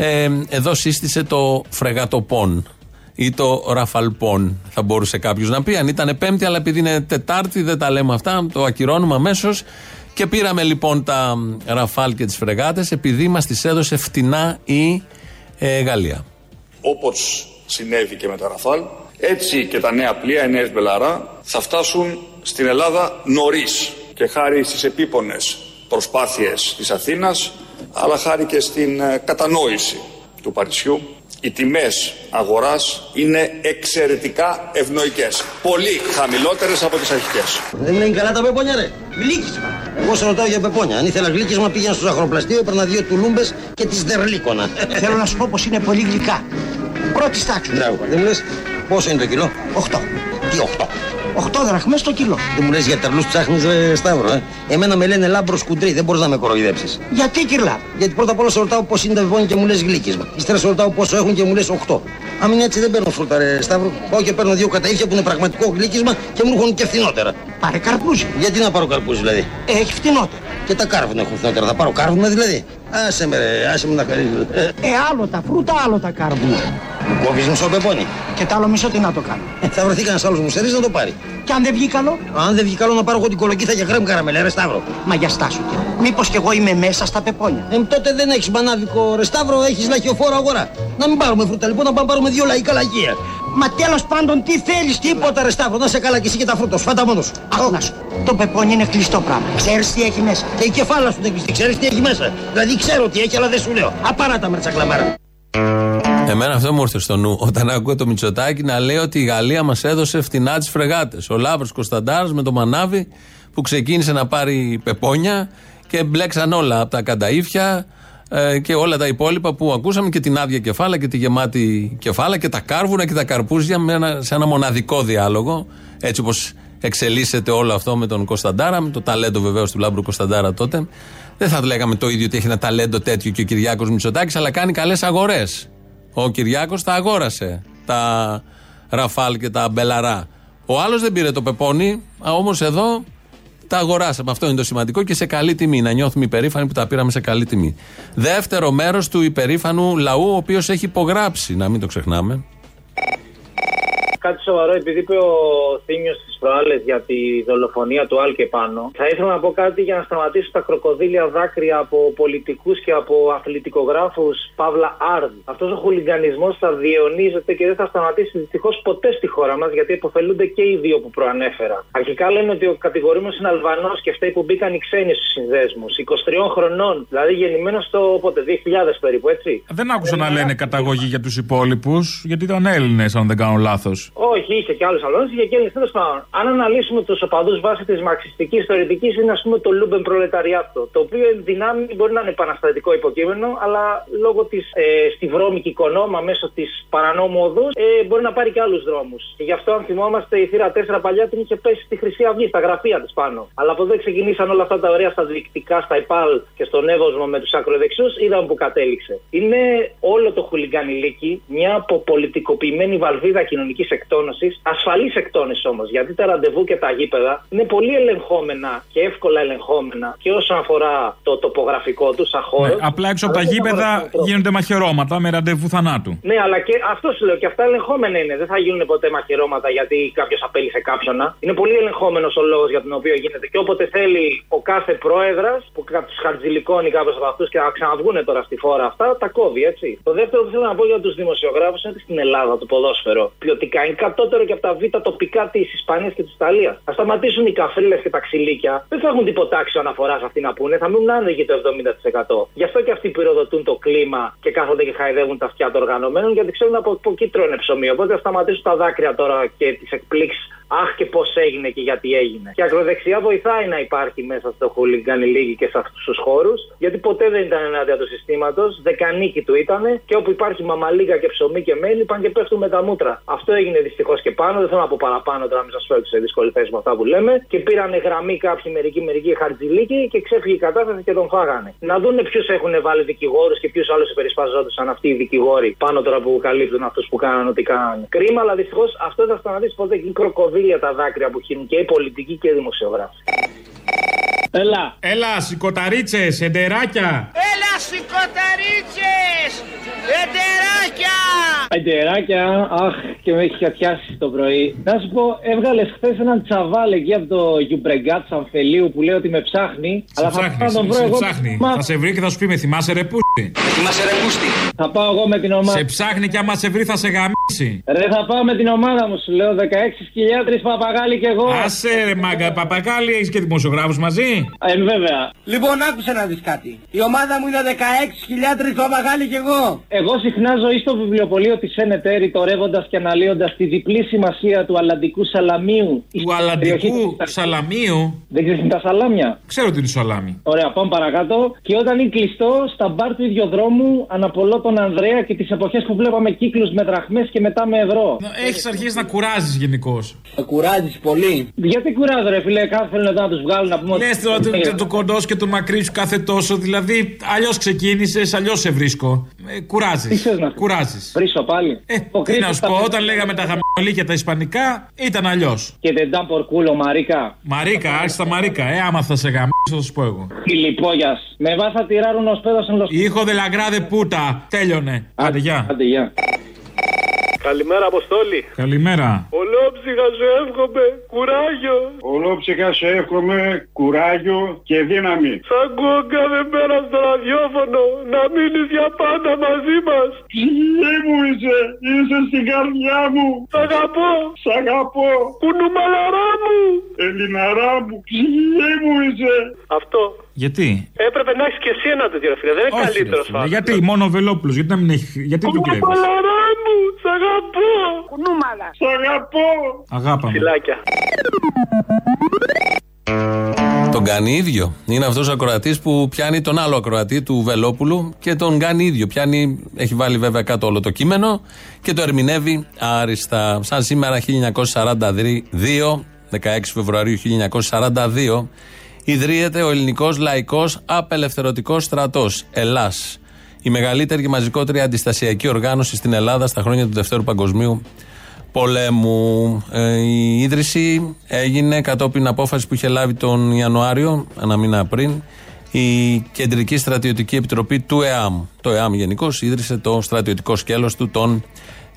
Ε, εδώ σύστησε το φρεγατοπών ή το ραφαλπών, θα μπορούσε κάποιος να πει. Αν ήταν Πέμπτη, αλλά επειδή είναι Τετάρτη, δεν τα λέμε αυτά, το ακυρώνουμε αμέσως. Και πήραμε λοιπόν τα ραφάλ και τις φρεγάτες, επειδή μας τις έδωσε φτηνά η ε, Γαλλία. Όπως συνέβη και με τα Ραφάλ, έτσι και τα νέα πλοία, οι νέες Μπελαρά, θα φτάσουν στην Ελλάδα νωρίς και χάρη στις επίπονες προσπάθειες της Αθήνας, αλλά χάρη και στην ε, κατανόηση του Παρισιού, οι τιμές αγοράς είναι εξαιρετικά ευνοϊκές. Πολύ χαμηλότερες από τις αρχικές. Δεν είναι καλά τα πεπόνια, ρε. Γλύκισμα. Εγώ σε ρωτάω για πεπόνια. Αν ήθελα γλύκισμα, πήγαινα στο ζαχαροπλαστείο, έπαιρνα δύο τουλούμπες και τις δερλίκωνα. Θέλω να σου πω πως είναι πολύ γλυκά. Πρώτης τάξης. Μπράβο. Δεν μου λε πόσο είναι το κιλό; 8. Τι 8. 8 δραχμές το κιλό. Δεν μου λες για τερλού ψάχνεις, ρε Σταύρο. Ε. Εμένα με λένε λάμπρος κουντρί, δεν μπορείς να με κοροϊδέψεις. Γιατί κυρλά; Γιατί πρώτα απ' όλα σε ρωτάω πώς είναι τα πεπόνια και μου λες γλύκισμα. Ύστερα σε ρωτάω πόσο έχουν και μου λες 8. Αν είναι έτσι δεν παίρνω φρούτα, ρε Σταύρο. Πάω και παίρνω δύο καταήφια που είναι πραγματικό γλύκισμα και μου έρχονται και φθηνότερα. Πάρε καρπούζι. Γιατί να πάρω καρπούζι δηλαδή; Έχει φτηνότερα. Και τα κάρβουνα έχουν φθηνότερα. Θα πάρω κάρβουνα δηλαδή. Άσε με ρε, άσε με να χαρίζω. Ε, Ε, άλλο τα φρούτα, άλλο τα κάρβουνα. Κόβεις μισό πεπόνι. Και τ' άλλο μισό τι να το κάνω. Ε, θα βρεθεί κανένας άλλος μου σερί να το πάρει. Και αν δεν βγει καλό, Αν δεν βγει καλό να πάρω εγώ την κολοκύθα για κρέμ καραμελέ, ρε Σταύρο. μα για στάσου και. Μήπως κι εγώ είμαι μέσα στα πεπόνια. Ε, τότε δεν έχεις μπανάβικο, ρε Σταύρο, έχεις λαχιοφόρο αγορά. Να μην πάρουμε φρούτα λοιπόν, να πάμε πάρουμε δύο λαϊκά λαγεία. Μα τέλος πάντων τι θέλεις, τι Τίποτα ρε Σταύρο, να σε καλά και εσύ και τα φρούτα, σφάτα μόνο σου. Άκου να σου. Το πεπόνι είναι κλειστό πράγμα. Ξέρεις τι έχει μέσα; Και η κεφάλα σου δεν κλειστή, ξέρεις τι έχει μέσα; Δηλαδή ξέρω τι έχει, αλλά δεν σου λέω. Απαράτα με τσακλαμάρα. Εμένα αυτό μου ήρθε στο νου. Όταν ακούω το Μητσοτάκι να λέει ότι η Γαλλία μας έδωσε φτηνά τις φρεγάτες. Ο Λάβρο Κωνσταντάρας με το μανάβι που ξεκίνησε να πάρει πεπόνια και μπλέξαν όλα από τα κανταήφια ε, και όλα τα υπόλοιπα που ακούσαμε και την άδεια κεφάλα και τη γεμάτη κεφάλα και τα κάρβουνα και τα καρπούζια με ένα, σε ένα μοναδικό διάλογο. Έτσι όπως εξελίσσεται όλο αυτό με τον Κωνσταντάρα, με το ταλέντο βεβαίως του Λάμπρου Κωνσταντάρα τότε. Δεν θα λέγαμε το ίδιο ότι έχει ένα ταλέντο τέτοιο και ο Κυριάκος Μητσοτάκης, αλλά κάνει καλές αγορές. Ο Κυριάκος τα αγόρασε. Τα Ραφάλ και τα Μπελαρά. Ο άλλος δεν πήρε το πεπόνι, όμως εδώ τα αγοράσαμε. Αυτό είναι το σημαντικό και σε καλή τιμή. Να νιώθουμε υπερήφανοι που τα πήραμε σε καλή τιμή. Δεύτερο μέρος του υπερήφανου λαού, ο οποίος έχει υπογράψει, να μην το ξεχνάμε. Κάτι σοβαρό, επειδή είπε ο Θήμιος τι προάλλες για τη δολοφονία του Άλκε πάνω, θα ήθελα να πω κάτι για να σταματήσω τα κροκοδίλια δάκρυα από πολιτικούς και από αθλητικογράφους Παύλα Άρδ. Αυτός ο χουλιγκανισμό θα διαιωνίζεται και δεν θα σταματήσει δυστυχώς ποτέ στη χώρα μας, γιατί υποφελούνται και οι δύο που προανέφερα. Αρχικά λένε ότι ο κατηγορούμενος είναι Αλβανός και φταίει που μπήκαν οι ξένοι στους συνδέσμους. 23 χρονών, δηλαδή γεννημένος το πότε, 2000 περίπου, έτσι. Δεν άκουσα να λένε καταγωγή για τους υπόλοιπους, γιατί ήταν Έλληνες, αν δεν κάνω λάθος. Όχι, είχε και άλλους Αλβανούς, είχε και Έλληνες τέλος πάντων. Αν αναλύσουμε τους οπαδούς βάσει της μαρξιστικής θεωρητικής, είναι ας πούμε το Λούμπεν προλεταριάτο. Το οποίο εν δυνάμει μπορεί να είναι επαναστατικό υποκείμενο, αλλά λόγω της ε, στη βρώμικη οικονόμα μέσω της παρανόμου οδούς ε, μπορεί να πάρει και άλλους δρόμους. Και γι' αυτό, αν θυμόμαστε, η θύρα 4 παλιά την είχε πέσει στη Χρυσή Αυγή, στα γραφεία της πάνω. Αλλά από εδώ ξεκινήσαν όλα αυτά τα ωραία στα διοικητικά, στα ΕΠΑΛ και στον Εύωσμο με τους ακροδεξιούς, είδαμε που κατέληξε. Είναι όλο το χουλιγκανιλίκι μια αποπολιτικοποιημένη βαλβίδα κοινωνικής εκτόνωσης, ασφαλής εκτόνωσης όμως. Γιατί τα ραντεβού και τα γήπεδα είναι πολύ ελεγχόμενα και εύκολα ελεγχόμενα και όσον αφορά το τοπογραφικό του σαν χώρο. Ναι, απλά έξω από τα αλλά και όσον αφορά γήπεδα τους ανθρώπους. γίνονται μαχαιρώματα με ραντεβού θανάτου. Ναι, αλλά και αυτό σου λέω και αυτά ελεγχόμενα είναι. Δεν θα γίνουν ποτέ μαχαιρώματα γιατί κάποιος απέλησε κάποιον. Είναι πολύ ελεγχόμενος ο λόγος για τον οποίο γίνεται. Και όποτε θέλει ο κάθε πρόεδρας που τους χαρτζηλικώνει κάποιος από αυτούς και να ξαναβγούν τώρα στη φόρα αυτά, τα κόβει έτσι. Το δεύτερο που θέλω να πω για τους δημοσιογράφους είναι ότι στην Ελλάδα το ποδόσφαιρο ποιοτικά είναι κατώτερο και από τα β' τοπικά της Ισπανίας και της Ιταλίας. Θα σταματήσουν οι καφρίλες και τα ξυλίκια. Δεν θα έχουν τίποτα άξιο αναφοράς αυτοί να πούνε. Θα μείνουν άνεργοι το 70%. Γι' αυτό και αυτοί πυροδοτούν το κλίμα και κάθονται και χαϊδεύουν τα αυτιά των οργανωμένων γιατί ξέρουν από, από εκεί τρώνε ψωμί. Οπότε θα σταματήσουν τα δάκρυα τώρα και τις εκπλήξεις. Αχ και πώς έγινε και γιατί έγινε. Και η ακροδεξιά βοηθάει να υπάρχει μέσα στο χούλιγκαν λίγη και σε αυτούς τους χώρους, γιατί ποτέ δεν ήταν ενάντια του συστήματος, δεκανίκη του ήταν και όπου υπάρχει μαμαλίγα και ψωμί και μέλι πάνε και πέφτουν με τα μούτρα. Αυτό έγινε δυστυχώς και πάνω, δεν θέλω να πω παραπάνω τώρα, μην σας φέρω σε δύσκολη θέση με αυτά που λέμε. Και πήραν γραμμή κάποιοι μερικοί μερικοί χαρτζηλίκοι και ξέφυγε η κατάσταση και τον φάγανε. Να δούνε ποιους έχουν βάλει δικηγόρους και ποιους άλλους υπερισπαζόντουσαν αυτοί οι δικηγόροι πάνω τώρα που καλύπτουν αυτούς που κάνανε ό,τι κάνανε. Κρίμα, αλλά δυστυχώς αυτό δεν θα σταματήσει ποτέ και είναι κροκοδίλια τα δάκρυα που χύνουν και οι πολιτικοί και οι δημοσιογράφοι. Έλα. Έλα, σηκωταρίτσες, εντεράκια. Έλα σηκωταρίτσες! Εντεράκια! Εντεράκια, αχ, και με έχει κατιάσει το πρωί. Να σου πω, έβγαλες χθες έναν τσαβάλ εκεί από το Γιουμπρεγκάτ Αμφελίου που λέει ότι με ψάχνει. Σε αλλά θα ψάχνεις, πάω να τον βρω σε εγώ. ψάχνει. Μα- Θα σε βρει και θα σου πει με θυμάσαι ρε πούστη. Θυμάσαι ρε πούστη. Θα πάω εγώ με την ομάδα. Σε ψάχνει και άμα σε βρει θα σε γαμίσει. Ρε, θα πάω με την ομάδα μου, σου λέω 16 χιλιάδες παπαγάλη κι εγώ. Άσε ρε μάγκα, παπακάλι έχεις και δημοσιογράφους μαζί; Ε, βέβαια. Λοιπόν, άκουσε να δεις κάτι. Η ομάδα μου είναι 16.000 παπαγάλοι κι εγώ. Εγώ συχνά ζωή στο βιβλιοπωλείο της Σένετε, ρητορεύοντα και αναλύοντας τη διπλή σημασία του αλλαντικού σαλαμίου. Του αλλαντικού σαλαμίου; Δεν ξέρεις τα σαλάμια; Ξέρω τι είναι σαλάμι. Ωραία, πάμε παρακάτω. Και όταν είναι κλειστό, στα μπαρ του ίδιου δρόμου, αναπολώ τον Ανδρέα και τις εποχές που βλέπαμε κύκλους με δραχμές και μετά με ευρώ. Έχεις αρχίσει να κουράζεις γενικώς. Κουράζεις πολύ. Γιατί κουράζω, ρε φίλε, κάθε θέλουν εδώ να τους βγάλουν να πούμε. Λες τώρα το, το, το κοντός και το μακρύ σου κάθε τόσο. Δηλαδή, αλλιώς ξεκίνησες, αλλιώς σε βρίσκω. Ε, κουράζεις. Κουράζεις. Βρίσω πάλι. Ε, τι να σου πω, όταν λέγαμε τα χαμηλή τα ισπανικά, ήταν αλλιώς. Και δεν ήταν πορκούλο, Μαρίκα. Μαρίκα, άρχισα Μαρίκα. Ε, άμα θα σε γαμίσω, θα σου πω εγώ. Φιλιππόγια. Με βάθα τυράρουν ως πέδο εν λος. Ήχο de la grade puta. Τέλειωνε. Άντε, γεια. Άντε, γεια. Καλημέρα, Αποστόλη. Καλημέρα. Ολόψυχα σου εύχομαι κουράγιο. Ολόψυχα σε εύχομαι κουράγιο και δύναμη. Σ' ακούω κάθε μέρα στο ραδιόφωνο να μείνεις για πάντα μαζί μας. Ψυχή μου είσαι, είσαι στην καρδιά μου. Σ' αγαπώ. Σ' αγαπώ. Κουνουμαλαρά μου. Ελληναρά μου, ψυχή μου είσαι. Αυτό. Γιατί; Έπρεπε να έχεις και εσύ ένα τέτοιο ρε φίλε. Δεν είναι καλύτερος Ε, Γιατί, μόνο ο Βελόπουλος, γιατί να μην έχει. Γιατί του κλέβει. Κουνουμαλαρά μου. Σ' αγαπώ. Κουνούμαλα. Σ' αγαπώ. Αγάπαμε. Φιλάκια. Τον κάνει ίδιο. Είναι αυτός ο ακροατής που πιάνει τον άλλο ακροατή του Βελόπουλου και τον κάνει ίδιο. Πιάνει, έχει βάλει βέβαια κάτω όλο το κείμενο και το ερμηνεύει άριστα. Σαν σήμερα 1942, 16 Φεβρουαρίου 1942, ιδρύεται ο ελληνικός λαϊκός απελευθερωτικός στρατός, Ελλάς. Η μεγαλύτερη και μαζικότερη αντιστασιακή οργάνωση στην Ελλάδα στα χρόνια του Δευτέρου Παγκοσμίου πολέμου. Ε, η ίδρυση έγινε κατόπιν απόφασης που είχε λάβει τον Ιανουάριο, ένα μήνα πριν, η Κεντρική Στρατιωτική Επιτροπή του ΕΑΜ. Το ΕΑΜ γενικώς ίδρυσε το στρατιωτικό σκέλος του των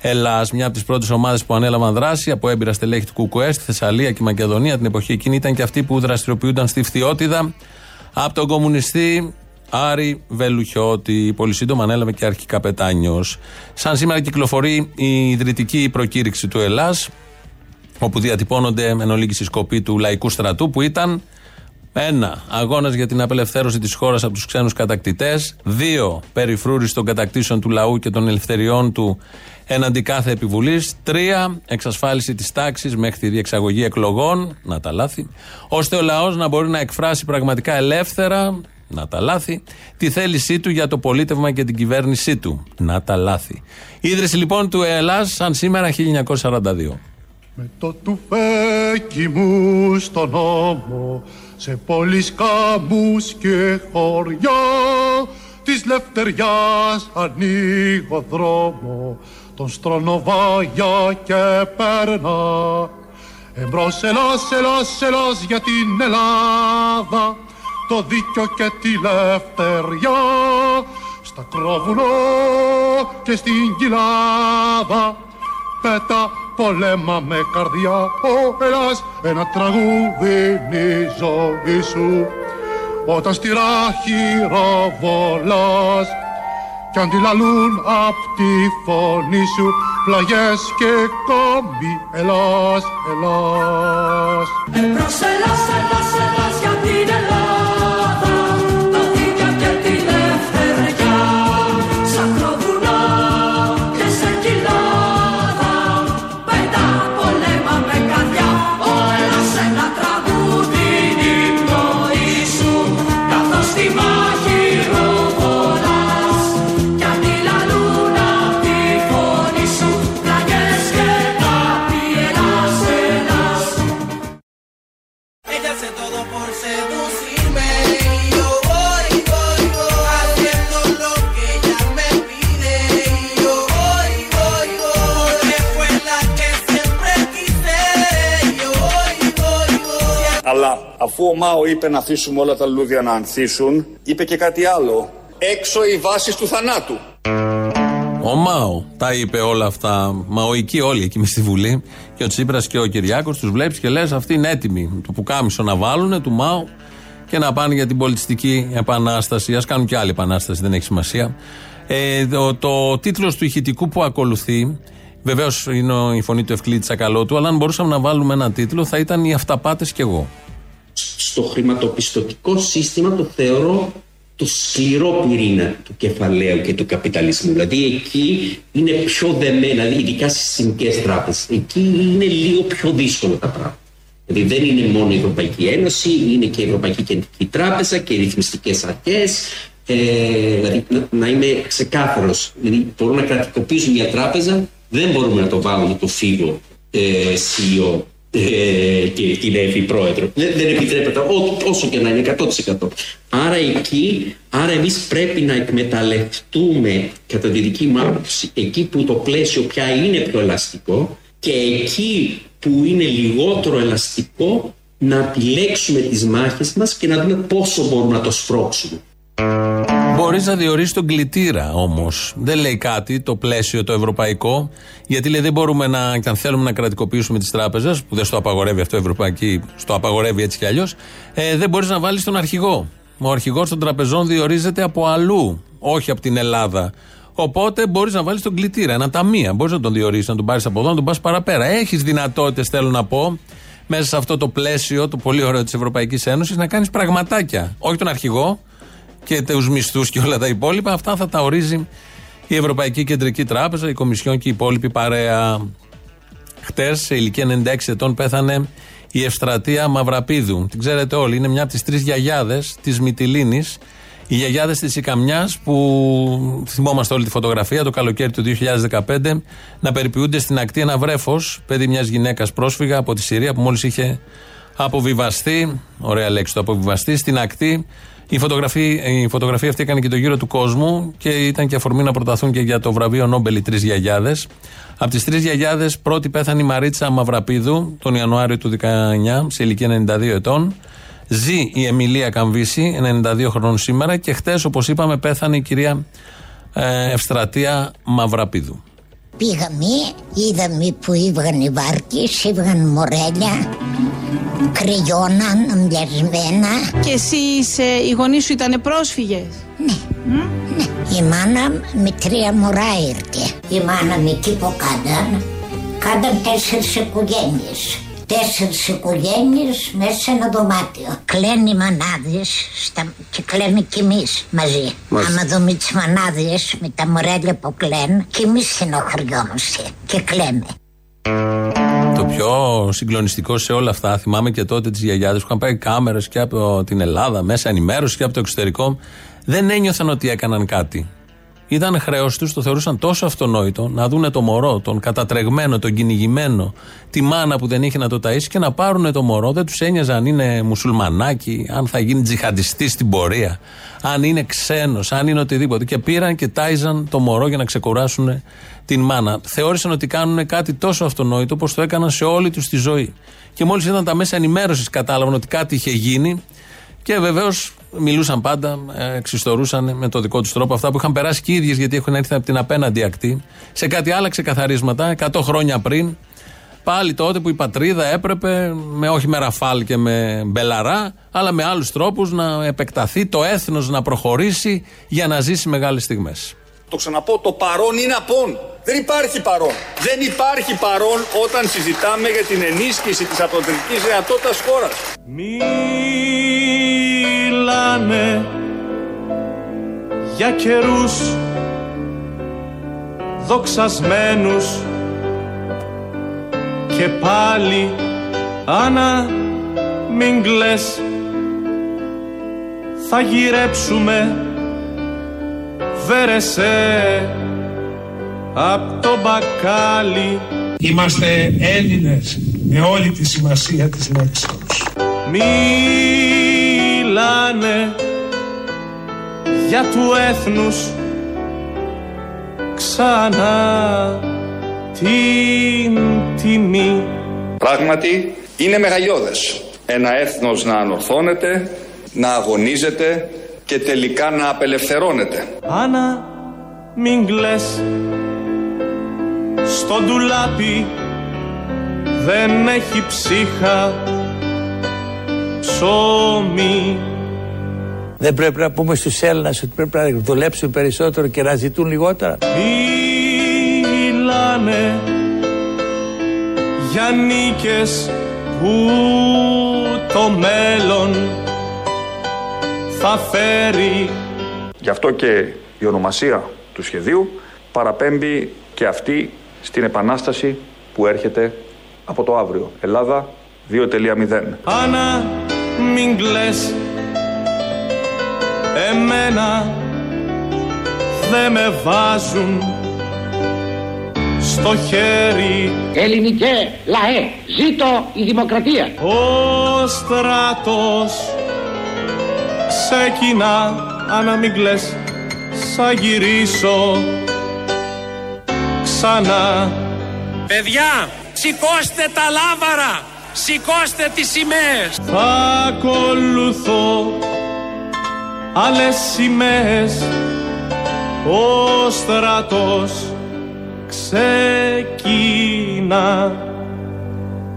Ελλάς. Μια από τις πρώτες ομάδες που ανέλαβαν δράση από έμπειρα στελέχη του ΚΚΕ στη Θεσσαλία και η Μακεδονία την εποχή εκείνη ήταν και αυτοί που δραστηριοποιούνταν στη Φθιώτιδα από τον κομμουνιστή Άρη Βελουχιώτη. Πολύ σύντομα ανέλαβε και αρχικαπετάνιο. Σαν σήμερα κυκλοφορεί η ιδρυτική προκήρυξη του Ελλάς, όπου διατυπώνονται εν ολίγη σκοπή του λαϊκού στρατού, που ήταν Ένα, αγώνας για την απελευθέρωση της χώρας από τους ξένους κατακτητές. Δύο, περιφρούρηση των κατακτήσεων του λαού και των ελευθεριών του έναντι κάθε επιβουλής. Τρία, εξασφάλιση της τάξης μέχρι τη διεξαγωγή εκλογών. Να τα λάθη. ώστε ο λαός να μπορεί να εκφράσει πραγματικά ελεύθερα. Να τα λάθη. Τη θέλησή του για το πολίτευμα και την κυβέρνησή του. Να τα λάθη. Ίδρυση λοιπόν του Ελλάς σαν σήμερα 1942. Με το τουφέκι μου στον νόμο σε πόλεις κάμπους και χωριά της λευτεριάς ανοίγω δρόμο τον στρονοβάγια και περνά Εμπρός Ελλάς, Ελλάς, Ελλάς για την Ελλάδα το δίκιο και τη λευτεριά. Στα κρόβουνο και στην κοιλάδα πέτα πολέμα με καρδιά. Ο Ελλάς ένα τραγούδι είναι η ζωή σου. Όταν στη ράχη ροβολάς κι αντιλαλούν απ' τη φωνή σου πλαγιές και κόμπι Ελλάς, Ελλάς. Εμπρός Ελλάς, Ελλάς, Ελλάς για την Ελλάδα Μάο είπε να αφήσουμε όλα τα λουλούδια να ανθίσουν, είπε και κάτι άλλο. Έξω οι βάσεις του θανάτου. Ο Μάο τα είπε όλα αυτά. Μαοικοί όλοι εκεί μες στη Βουλή. Και ο Τσίπρας και ο Κυριάκος τους βλέπεις και λες: Αυτοί είναι έτοιμοι. Το πουκάμισο να βάλουν του Μάο και να πάνε για την πολιτιστική επανάσταση. Α κάνουν και άλλη επανάσταση, δεν έχει σημασία. Ε, το, το τίτλος του ηχητικού που ακολουθεί, βεβαίως είναι ο- η φωνή του Ευκλήτη Τσακαλώτου, αλλά αν μπορούσαμε να βάλουμε ένα τίτλο θα ήταν Οι Αυταπάτες κι εγώ. Στο χρηματοπιστωτικό σύστημα το θεωρώ το σκληρό πυρήνα του κεφαλαίου και του καπιταλισμού. Δηλαδή εκεί είναι πιο δεμένα, δηλαδή ειδικά στις συστημικέ τράπεζες. Εκεί είναι λίγο πιο δύσκολα τα πράγματα. Δηλαδή δεν είναι μόνο η Ευρωπαϊκή Ένωση, είναι και η Ευρωπαϊκή Κεντρική Τράπεζα και οι ρυθμιστικές αρχές. Ε, δηλαδή να, να είμαι ξεκάθαρος. Δηλαδή μπορούν να κρατικοποιήσουν μια τράπεζα, δεν μπορούμε να το βάλουμε το φύγο ε, CEO ε, και την ΕΦΗ πρόεδρο. Δεν, δεν επιτρέπεται ό, όσο και να είναι 100%. Άρα εκεί, άρα εμείς πρέπει να εκμεταλλευτούμε κατά τη δική μου άποψη εκεί που το πλαίσιο πια είναι πιο ελαστικό και εκεί που είναι λιγότερο ελαστικό να επιλέξουμε τις μάχες μας και να δούμε πόσο μπορούμε να το σπρώξουμε. Μπορείς να διορίσεις τον κλητήρα όμως. Δεν λέει κάτι το πλαίσιο το ευρωπαϊκό, γιατί λέει δεν μπορούμε να, και αν θέλουμε να κρατικοποιήσουμε τις τράπεζες, που δεν στο απαγορεύει αυτό η Ευρωπαϊκή, στο απαγορεύει έτσι κι αλλιώς, ε, δεν μπορείς να βάλεις τον αρχηγό. Ο αρχηγός των τραπεζών διορίζεται από αλλού, όχι από την Ελλάδα. Οπότε μπορείς να βάλεις τον κλητήρα, ένα ταμεία. Μπορείς να τον διορίσεις, να τον πάρεις από εδώ, να τον πας παραπέρα. Έχεις δυνατότητες, θέλω να πω, μέσα σε αυτό το πλαίσιο, το πολύ ωραίο της Ευρωπαϊκής Ένωσης, να κάνεις πραγματάκια. Όχι τον αρχηγό, και τους μισθούς και όλα τα υπόλοιπα. Αυτά θα τα ορίζει η Ευρωπαϊκή Κεντρική Τράπεζα, η Κομισιόν και η υπόλοιπη παρέα. Χτες, σε ηλικία 96 ετών, πέθανε η Ευστρατεία Μαυραπίδου. Την ξέρετε όλοι, είναι μια από τις τρεις γιαγιάδες της Μυτιλίνης. Οι γιαγιάδες της Ικαμιάς που θυμόμαστε όλη τη φωτογραφία το καλοκαίρι του 2015 να περιποιούνται στην ακτή ένα βρέφος, παιδί μιας γυναίκας πρόσφυγα από τη Συρία που μόλις είχε αποβιβαστεί. Ωραία λέξη το αποβιβαστεί στην ακτή η φωτογραφία, η φωτογραφία αυτή έκανε και το γύρο του κόσμου και ήταν και αφορμή να προταθούν και για το βραβείο Νόμπελ οι τρεις γιαγιάδες. Από τις τρεις γιαγιάδες, πρώτη πέθανε η Μαρίτσα Μαυραπίδου τον Ιανουάριο του 19, σε ηλικία 92 ετών. Ζει η Εμιλία Καμβίση, 92 χρόνων σήμερα. Και χτες, όπως είπαμε, πέθανε η κυρία ε, Ευστρατεία Μαυραπίδου. Πήγαμε, είδαμε που ήβγαν οι βάρκες, ήβγαν μορέλια, κρυώναν μοιασμένα. Και εσείς, ε, οι γονείς σου ήταν πρόσφυγες; Η μάνα με τρία μωρά ήρθε. Η μάνα με τι που κάναν, κάναν τέσσερις οικογένειες. Τέσσερις οικογένειες μέσα σε ένα δωμάτιο. κλαίνει οι μανάδες στα... και κλαίμε κι εμείς μαζί. Μάλιστα. Άμα δούμε τις μανάδες με τα μορέλια που κλαίνουν κι εμείς στενοχωριόμαστε και κλαίμε. Το πιο συγκλονιστικό σε όλα αυτά, θυμάμαι και τότε τις γιαγιάδες που είχαν πάει κάμερες και από την Ελλάδα, μέσα ενημέρωση και από το εξωτερικό, δεν ένιωθαν ότι έκαναν κάτι. Ήταν χρέος τους, το θεωρούσαν τόσο αυτονόητο να δούνε το μωρό, τον κατατρεγμένο, τον κυνηγημένο, τη μάνα που δεν είχε να το ταΐσει και να πάρουν το μωρό. Δεν τους ένοιαζε αν είναι μουσουλμανάκι, αν θα γίνει τζιχαντιστής στην πορεία, αν είναι ξένος, αν είναι οτιδήποτε. Και πήραν και τάιζαν το μωρό για να ξεκουράσουν την μάνα. Θεώρησαν ότι κάνουν κάτι τόσο αυτονόητο όπω το έκαναν σε όλη τους τη ζωή. Και μόλις ήταν τα μέσα ενημέρωσης κατάλαβαν ότι κάτι είχε γίνει, και βεβαίως μιλούσαν πάντα, ε, εξιστορούσαν με το δικό τους τρόπο αυτά που είχαν περάσει και οι ίδιες γιατί έχουν έρθει από την απέναντι ακτή. Σε κάτι άλλα ξεκαθαρίσματα, 100 χρόνια πριν, πάλι τότε που η πατρίδα έπρεπε, με, όχι με ραφάλ και με μπελαρά, αλλά με άλλους τρόπους να επεκταθεί, το έθνος να προχωρήσει για να ζήσει μεγάλες στιγμές. Το ξαναπώ, το παρόν είναι απόν. Δεν υπάρχει παρόν. Δεν υπάρχει παρόν όταν συζητάμε για την ενίσχυση της αποδοτικής δυνατότητας χώρας. Μιλάνε για καιρούς δοξασμένους και πάλι Άννα μην κλαις θα γυρέψουμε βέρεσέ απ' το μπακάλι Είμαστε Έλληνες με όλη τη σημασία της λέξης. Μιλάνε για του έθνους ξανά την τιμή Πράγματι, είναι μεγαλειώδες. Ένα έθνος να ανορθώνεται, να αγωνίζεται και τελικά να απελευθερώνεται. Άννα μην κλαις Στο ντουλάπι δεν έχει ψύχα ψωμί Δεν πρέπει να πούμε στους Έλληνες ότι πρέπει να δουλέψουν περισσότερο και να ζητούν λιγότερα. Μιλάνε για νίκες που το μέλλον θα φέρει Γι' αυτό και η ονομασία του σχεδίου παραπέμπει και αυτή στην επανάσταση που έρχεται από το αύριο. Ελλάδα 2.0. Άννα μην κλαις Εμένα δε με βάζουν στο χέρι Ελληνικέ λαέ, ζήτω η δημοκρατία. Ο στράτος ξεκινά Άννα μην κλαις Σα γυρίσω ξανά Παιδιά, σηκώστε τα λάβαρα, σηκώστε τις σημαίες. Θα ακολουθώ άλλες σημαίες Ο στρατός ξεκινά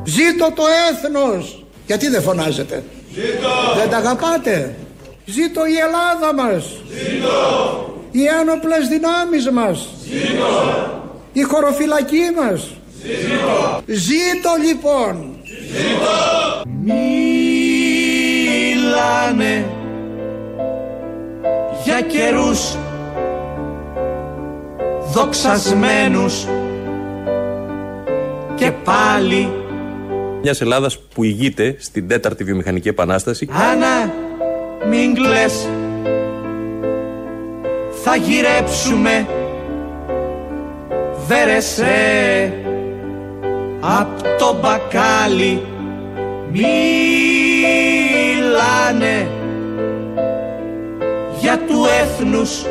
Ζήτω το έθνος. Γιατί δεν φωνάζετε; Ζήτω! Δεν τα αγαπάτε; Ζήτω η Ελλάδα μας. Ζήτω! Οι ένοπλες δυνάμεις μας. Ζήτω! Η χωροφυλακή μας. Ζήτω! Ζήτω λοιπόν. Μιλάνε για καιρούς δοξασμένους και πάλι Μιας Ελλάδας που ηγείται στην τέταρτη βιομηχανική επανάσταση. Άννα μην κλαις. Θα γυρέψουμε. Βέρεσέ. Απ' το μπακάλι μιλάνε. Για του έθνους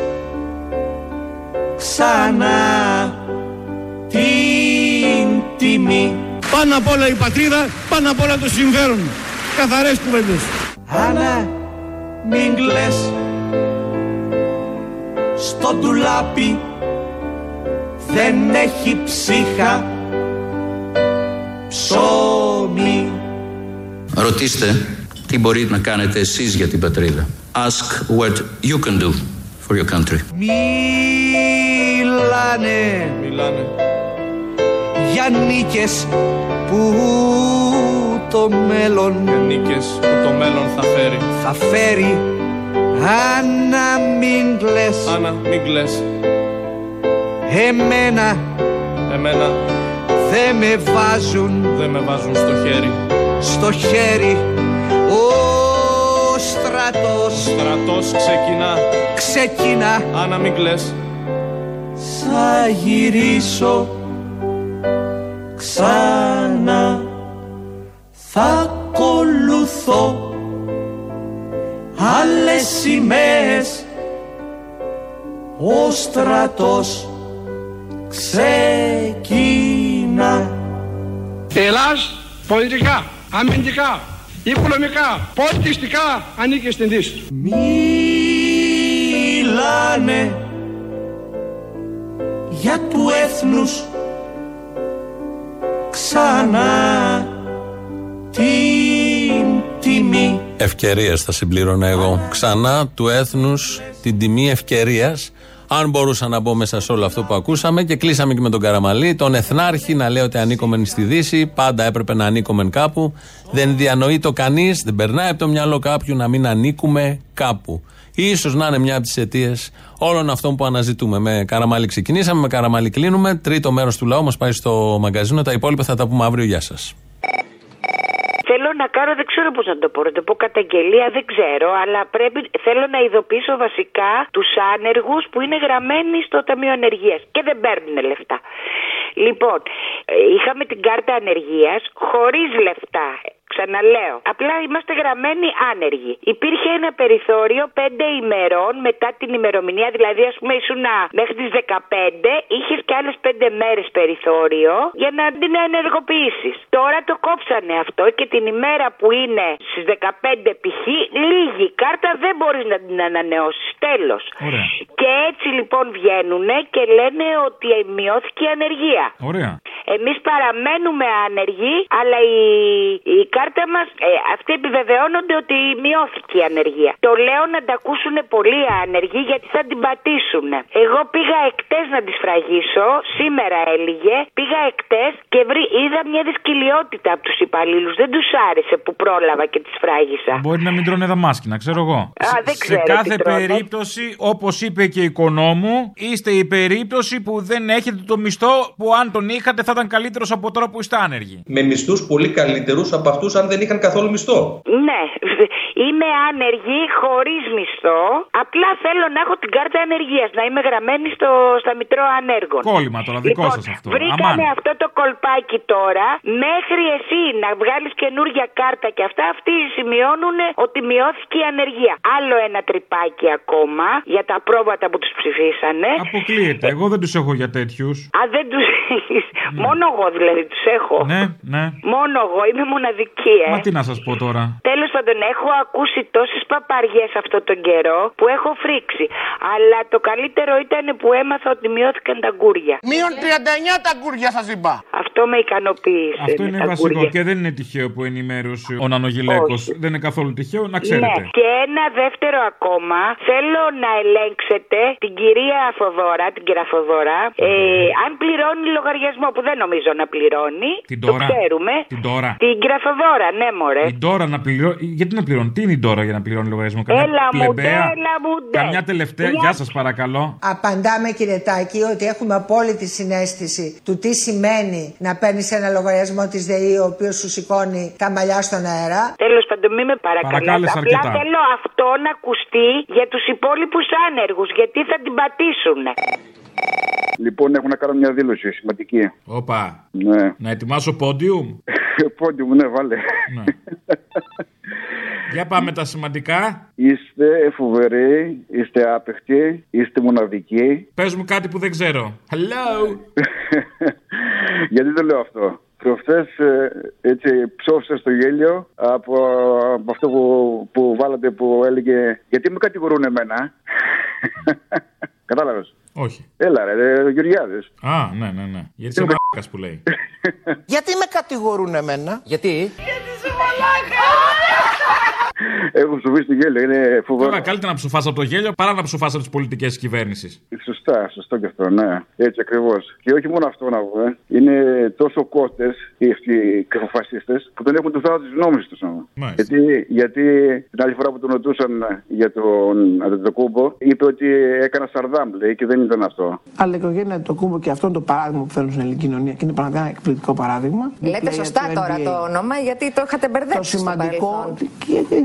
ξανά την τιμή. Πάνω απ' όλα η πατρίδα, πάνω απ' όλα το συμφέρον. Καθαρές κουβέντες. Άννα μην κλαις Στο ντουλάπι δεν έχει ψύχα ψωμί Ρωτήστε τι μπορείτε να κάνετε εσείς για την πατρίδα. Ask what you can do for your country. Μιλάνε Μιλάνε. για νίκες που το μέλλον. Και νίκες που το μέλλον θα φέρει. Θα φέρει. Άννα μην κλαις. Άννα μην κλαις. Εμένα. Εμένα. Δεν με βάζουν. Δεν με βάζουν στο χέρι. Στο χέρι. Ο στρατός. Στρατός ξεκινά. Ξεκινά. Άννα μην κλαις. Θα γυρίσω ξανά Θα ακολουθώ άλλες σημαίες. Ο στρατός ξεκινά. Ελλάς πολιτικά, αμυντικά, οικονομικά, πολιτιστικά ανήκει στην Δύση. Μιλάνε για του έθνους ξανά την τιμή Ευκαιρίες θα συμπλήρωνα εγώ. Ξανά του έθνους την τιμή ευκαιρίας. Αν μπορούσα να μπω μέσα σε όλο αυτό που ακούσαμε και κλείσαμε και με τον Καραμαλή, τον Εθνάρχη να λέει ότι ανήκομεν στη Δύση, πάντα έπρεπε να ανήκομεν κάπου. Δεν διανοεί το κανείς, δεν περνάει από το μυαλό κάποιου να μην ανήκουμε κάπου. Ίσως να είναι μια από τις αιτίες όλων αυτών που αναζητούμε. Με Καραμαλή ξεκινήσαμε, με Καραμαλή κλείνουμε. Τρίτο μέρος του λαού μας πάει στο μαγκαζίνο. Τα υπόλοιπα θα τα πούμε αύριο. Γεια σας. Θέλω να κάνω, δεν ξέρω πώς να το πω, να το πω καταγγελία, δεν ξέρω, αλλά πρέπει, θέλω να ειδοποιήσω βασικά τους άνεργους που είναι γραμμένοι στο Ταμείο Ανεργίας και δεν παίρνουν λεφτά. Λοιπόν, ε, είχαμε την κάρτα ανεργίας χωρίς λεφτά. Ξαναλέω. Απλά είμαστε γραμμένοι άνεργοι. Υπήρχε ένα περιθώριο πέντε ημερών μετά την ημερομηνία, δηλαδή ας πούμε ήσουν μέχρι τις 15, είχες και άλλες πέντε μέρες περιθώριο για να την ενεργοποιήσεις. Τώρα το κόψανε αυτό και την ημέρα που είναι στις 15 π.χ. λίγη κάρτα δεν μπορείς να την ανανεώσεις. Τέλος. Και έτσι λοιπόν βγαίνουν και λένε ότι μειώθηκε η ανεργία. Ωραία. Εμείς παραμένουμε άνεργοι, αλλά η, η κάρτα μας, ε, αυτοί επιβεβαιώνονται ότι μειώθηκε η ανεργία. Το λέω να τα ακούσουν πολλοί άνεργοι γιατί θα την πατήσουν. Εγώ πήγα εκτές να τη σφραγίσω, σήμερα έλεγε, πήγα εκτές και βρή, είδα μια δυσκολιότητα από τους υπαλλήλους. Δεν τους άρεσε που πρόλαβα και τη σφράγισα. Μπορεί να μην τρώνε δαμάσκηνα, ξέρω εγώ. Α, δεν Σε ξέρω τι κάθε τρώνε. περίπτωση, όπως είπε και η οικονόμου, είστε η περίπτωση που δεν έχετε το μισθό που αν τον είχατε θα ήταν καλύτερος από τώρα που είστε άνεργοι. Με μισθούς πολύ καλύτερους από αυτούς αν δεν είχαν καθόλου μισθό. Ναι, είμαι άνεργη χωρίς μισθό. Απλά θέλω να έχω την κάρτα ανεργίας, να είμαι γραμμένη στο, στα Μητρώα Ανέργων. Κόλλημα τώρα, δικό Λοιπόν, σας αυτό. Βρήκανε Αμάν. αυτό το κολπάκι τώρα. Μέχρι εσύ να βγάλεις καινούργια κάρτα και αυτά, αυτοί σημειώνουν ότι μειώθηκε η ανεργία. Άλλο ένα τρυπάκι ακόμα για τα πρόβατα που τους ψηφίσανε. Αποκλείεται. Εγώ δεν τους έχω για τέτοιους. Α, δεν τους έχεις. Μόνο εγώ δηλαδή τους έχω. Ναι, ναι. Μόνο εγώ, είμαι μοναδική, ε. Μα τι να σας πω τώρα. Τέλος πάντων, έχω ακούσει τόσες παπαριές αυτόν τον καιρό που έχω φρίξει. Αλλά το καλύτερο ήταν που έμαθα ότι μειώθηκαν τα γκούρια. Μείον 39 τα γκούρια σας είπα. Αυτό με ικανοποίησε. Αυτό με είναι τα βασικό γκούρια. και δεν είναι τυχαίο που ενημέρωσε ο Νανογιλέκος. Δεν είναι καθόλου τυχαίο, να ξέρετε. Ναι. Και ένα δεύτερο ακόμα. Θέλω να ελέγξετε την κυρία Φοδόρα, την κυρία Φοδόρα, ε, αν πληρώνει λογαριασμό που δεν νομίζω να πληρώνει. Την το τώρα. ξέρουμε. Την τώρα. Την κυρία Φοδόρα, ναι, μωρέ. Η Ντόρα να πληρώνει. Γιατί να πληρώνει, τι είναι η Ντόρα για να πληρώνει λογαριασμό, Καμιά Έλα μου, πλεμπαία, έλα μου, ντε. Καμιά τελευταία. Μια- Γεια σας παρακαλώ. Απαντάμε κύριε Τάκη ότι έχουμε απόλυτη συνέστηση του τι σημαίνει να παίρνεις ένα λογαριασμό της ΔΕΗ ο οποίος σου σηκώνει τα μαλλιά στον αέρα. Τέλος πάντων, μην με παρακαλάτε. Παρακάλεσα Απλά αρκετά. θέλω αυτό να ακουστεί για τους υπόλοιπους άνεργους, γιατί θα την πατήσουν. Λοιπόν, έχω να κάνω μια δήλωση σημαντική. Όπα. Ναι. Να ετοιμάσω πόντιουμ; Πόντιουμ, ναι, βάλε. Για πάμε τα σημαντικά. Είστε φοβεροί, είστε άπεχτοι, είστε μοναδικοί. Πες μου κάτι που δεν ξέρω. Hello. Γιατί το λέω αυτό; Προχθές ε, έτσι ψώφισα στο γέλιο από, από αυτό που, που βάλατε που έλεγε Γιατί με κατηγορούν εμένα; Κατάλαβες; Όχι. Έλα ρε, ρε Γεωργιάδες. Α, ναι, ναι, ναι. Γιατί είσαι μαλάκας που λέει. Γιατί με κατηγορούν εμένα; Γιατί; Έχω ψοφήσει στο γέλιο, είναι φοβερό. Τώρα καλύτερα να ψουφάς από το γέλιο παρά να ψουφά από τις πολιτικές τη κυβέρνηση. Σωστά, σωστό και αυτό, ναι. Έτσι ακριβώς. Και όχι μόνο αυτό να πούμε. Είναι τόσο κότες οι αυτοί οι κακοφασίστε που δεν έχουν το θάρρο της γνώμης τους. Γιατί, γιατί την άλλη φορά που τον ρωτούσαν για τον Αντετοκούμπο, είπε ότι έκανα σαρδάμ, λέει, και δεν ήταν αυτό. Αλλά η οικογένεια του Κούμπο και αυτό είναι το παράδειγμα που φέρνουν στην ελληνική κοινωνία και είναι πραγματικά ένα εκπληκτικό παράδειγμα. Λέτε σωστά τώρα το όνομα γιατί το είχατε Το μπερδέψει. στο σημαντικό παρελθόν. και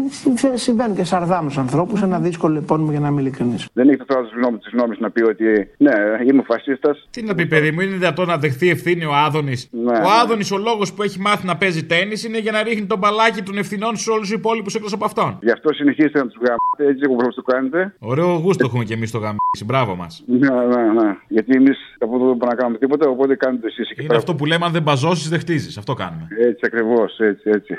συμβαίνουν και σαρδάμους ανθρώπους, ένα δύσκολο επώνυμο για να είμαι ειλικρινής. Δεν έχεις το θάρρο της γνώμης να πει ότι ναι, είμαι φασίστας. Τι να πει, παιδί μου, είναι δυνατόν να δεχθεί ευθύνη ο Άδωνης; Ναι, ο ναι. Άδωνης, ο λόγος που έχει μάθει να παίζει τέννη είναι για να ρίχνει τον μπαλάκι των ευθυνών σε όλους τους υπόλοιπους εκτός από αυτόν. Γι' αυτό συνεχίστε να τους γάμετε έτσι όπως το κάνετε. Ωραίο γούστο έχουμε και εμείς το γαμίσι. Μπράβο μας. Ναι, ναι, ναι. Γιατί εμείς από εδώ δεν μπορούμε να κάνουμε τίποτα, οπότε κάνετε εσείς εκεί Είναι πέρα. αυτό που λέμε αν δεν μπαζώσεις, δεν χτίζεις. Αυτό κάνουμε. Έτσι ακριβώς, έτσι, έτσι.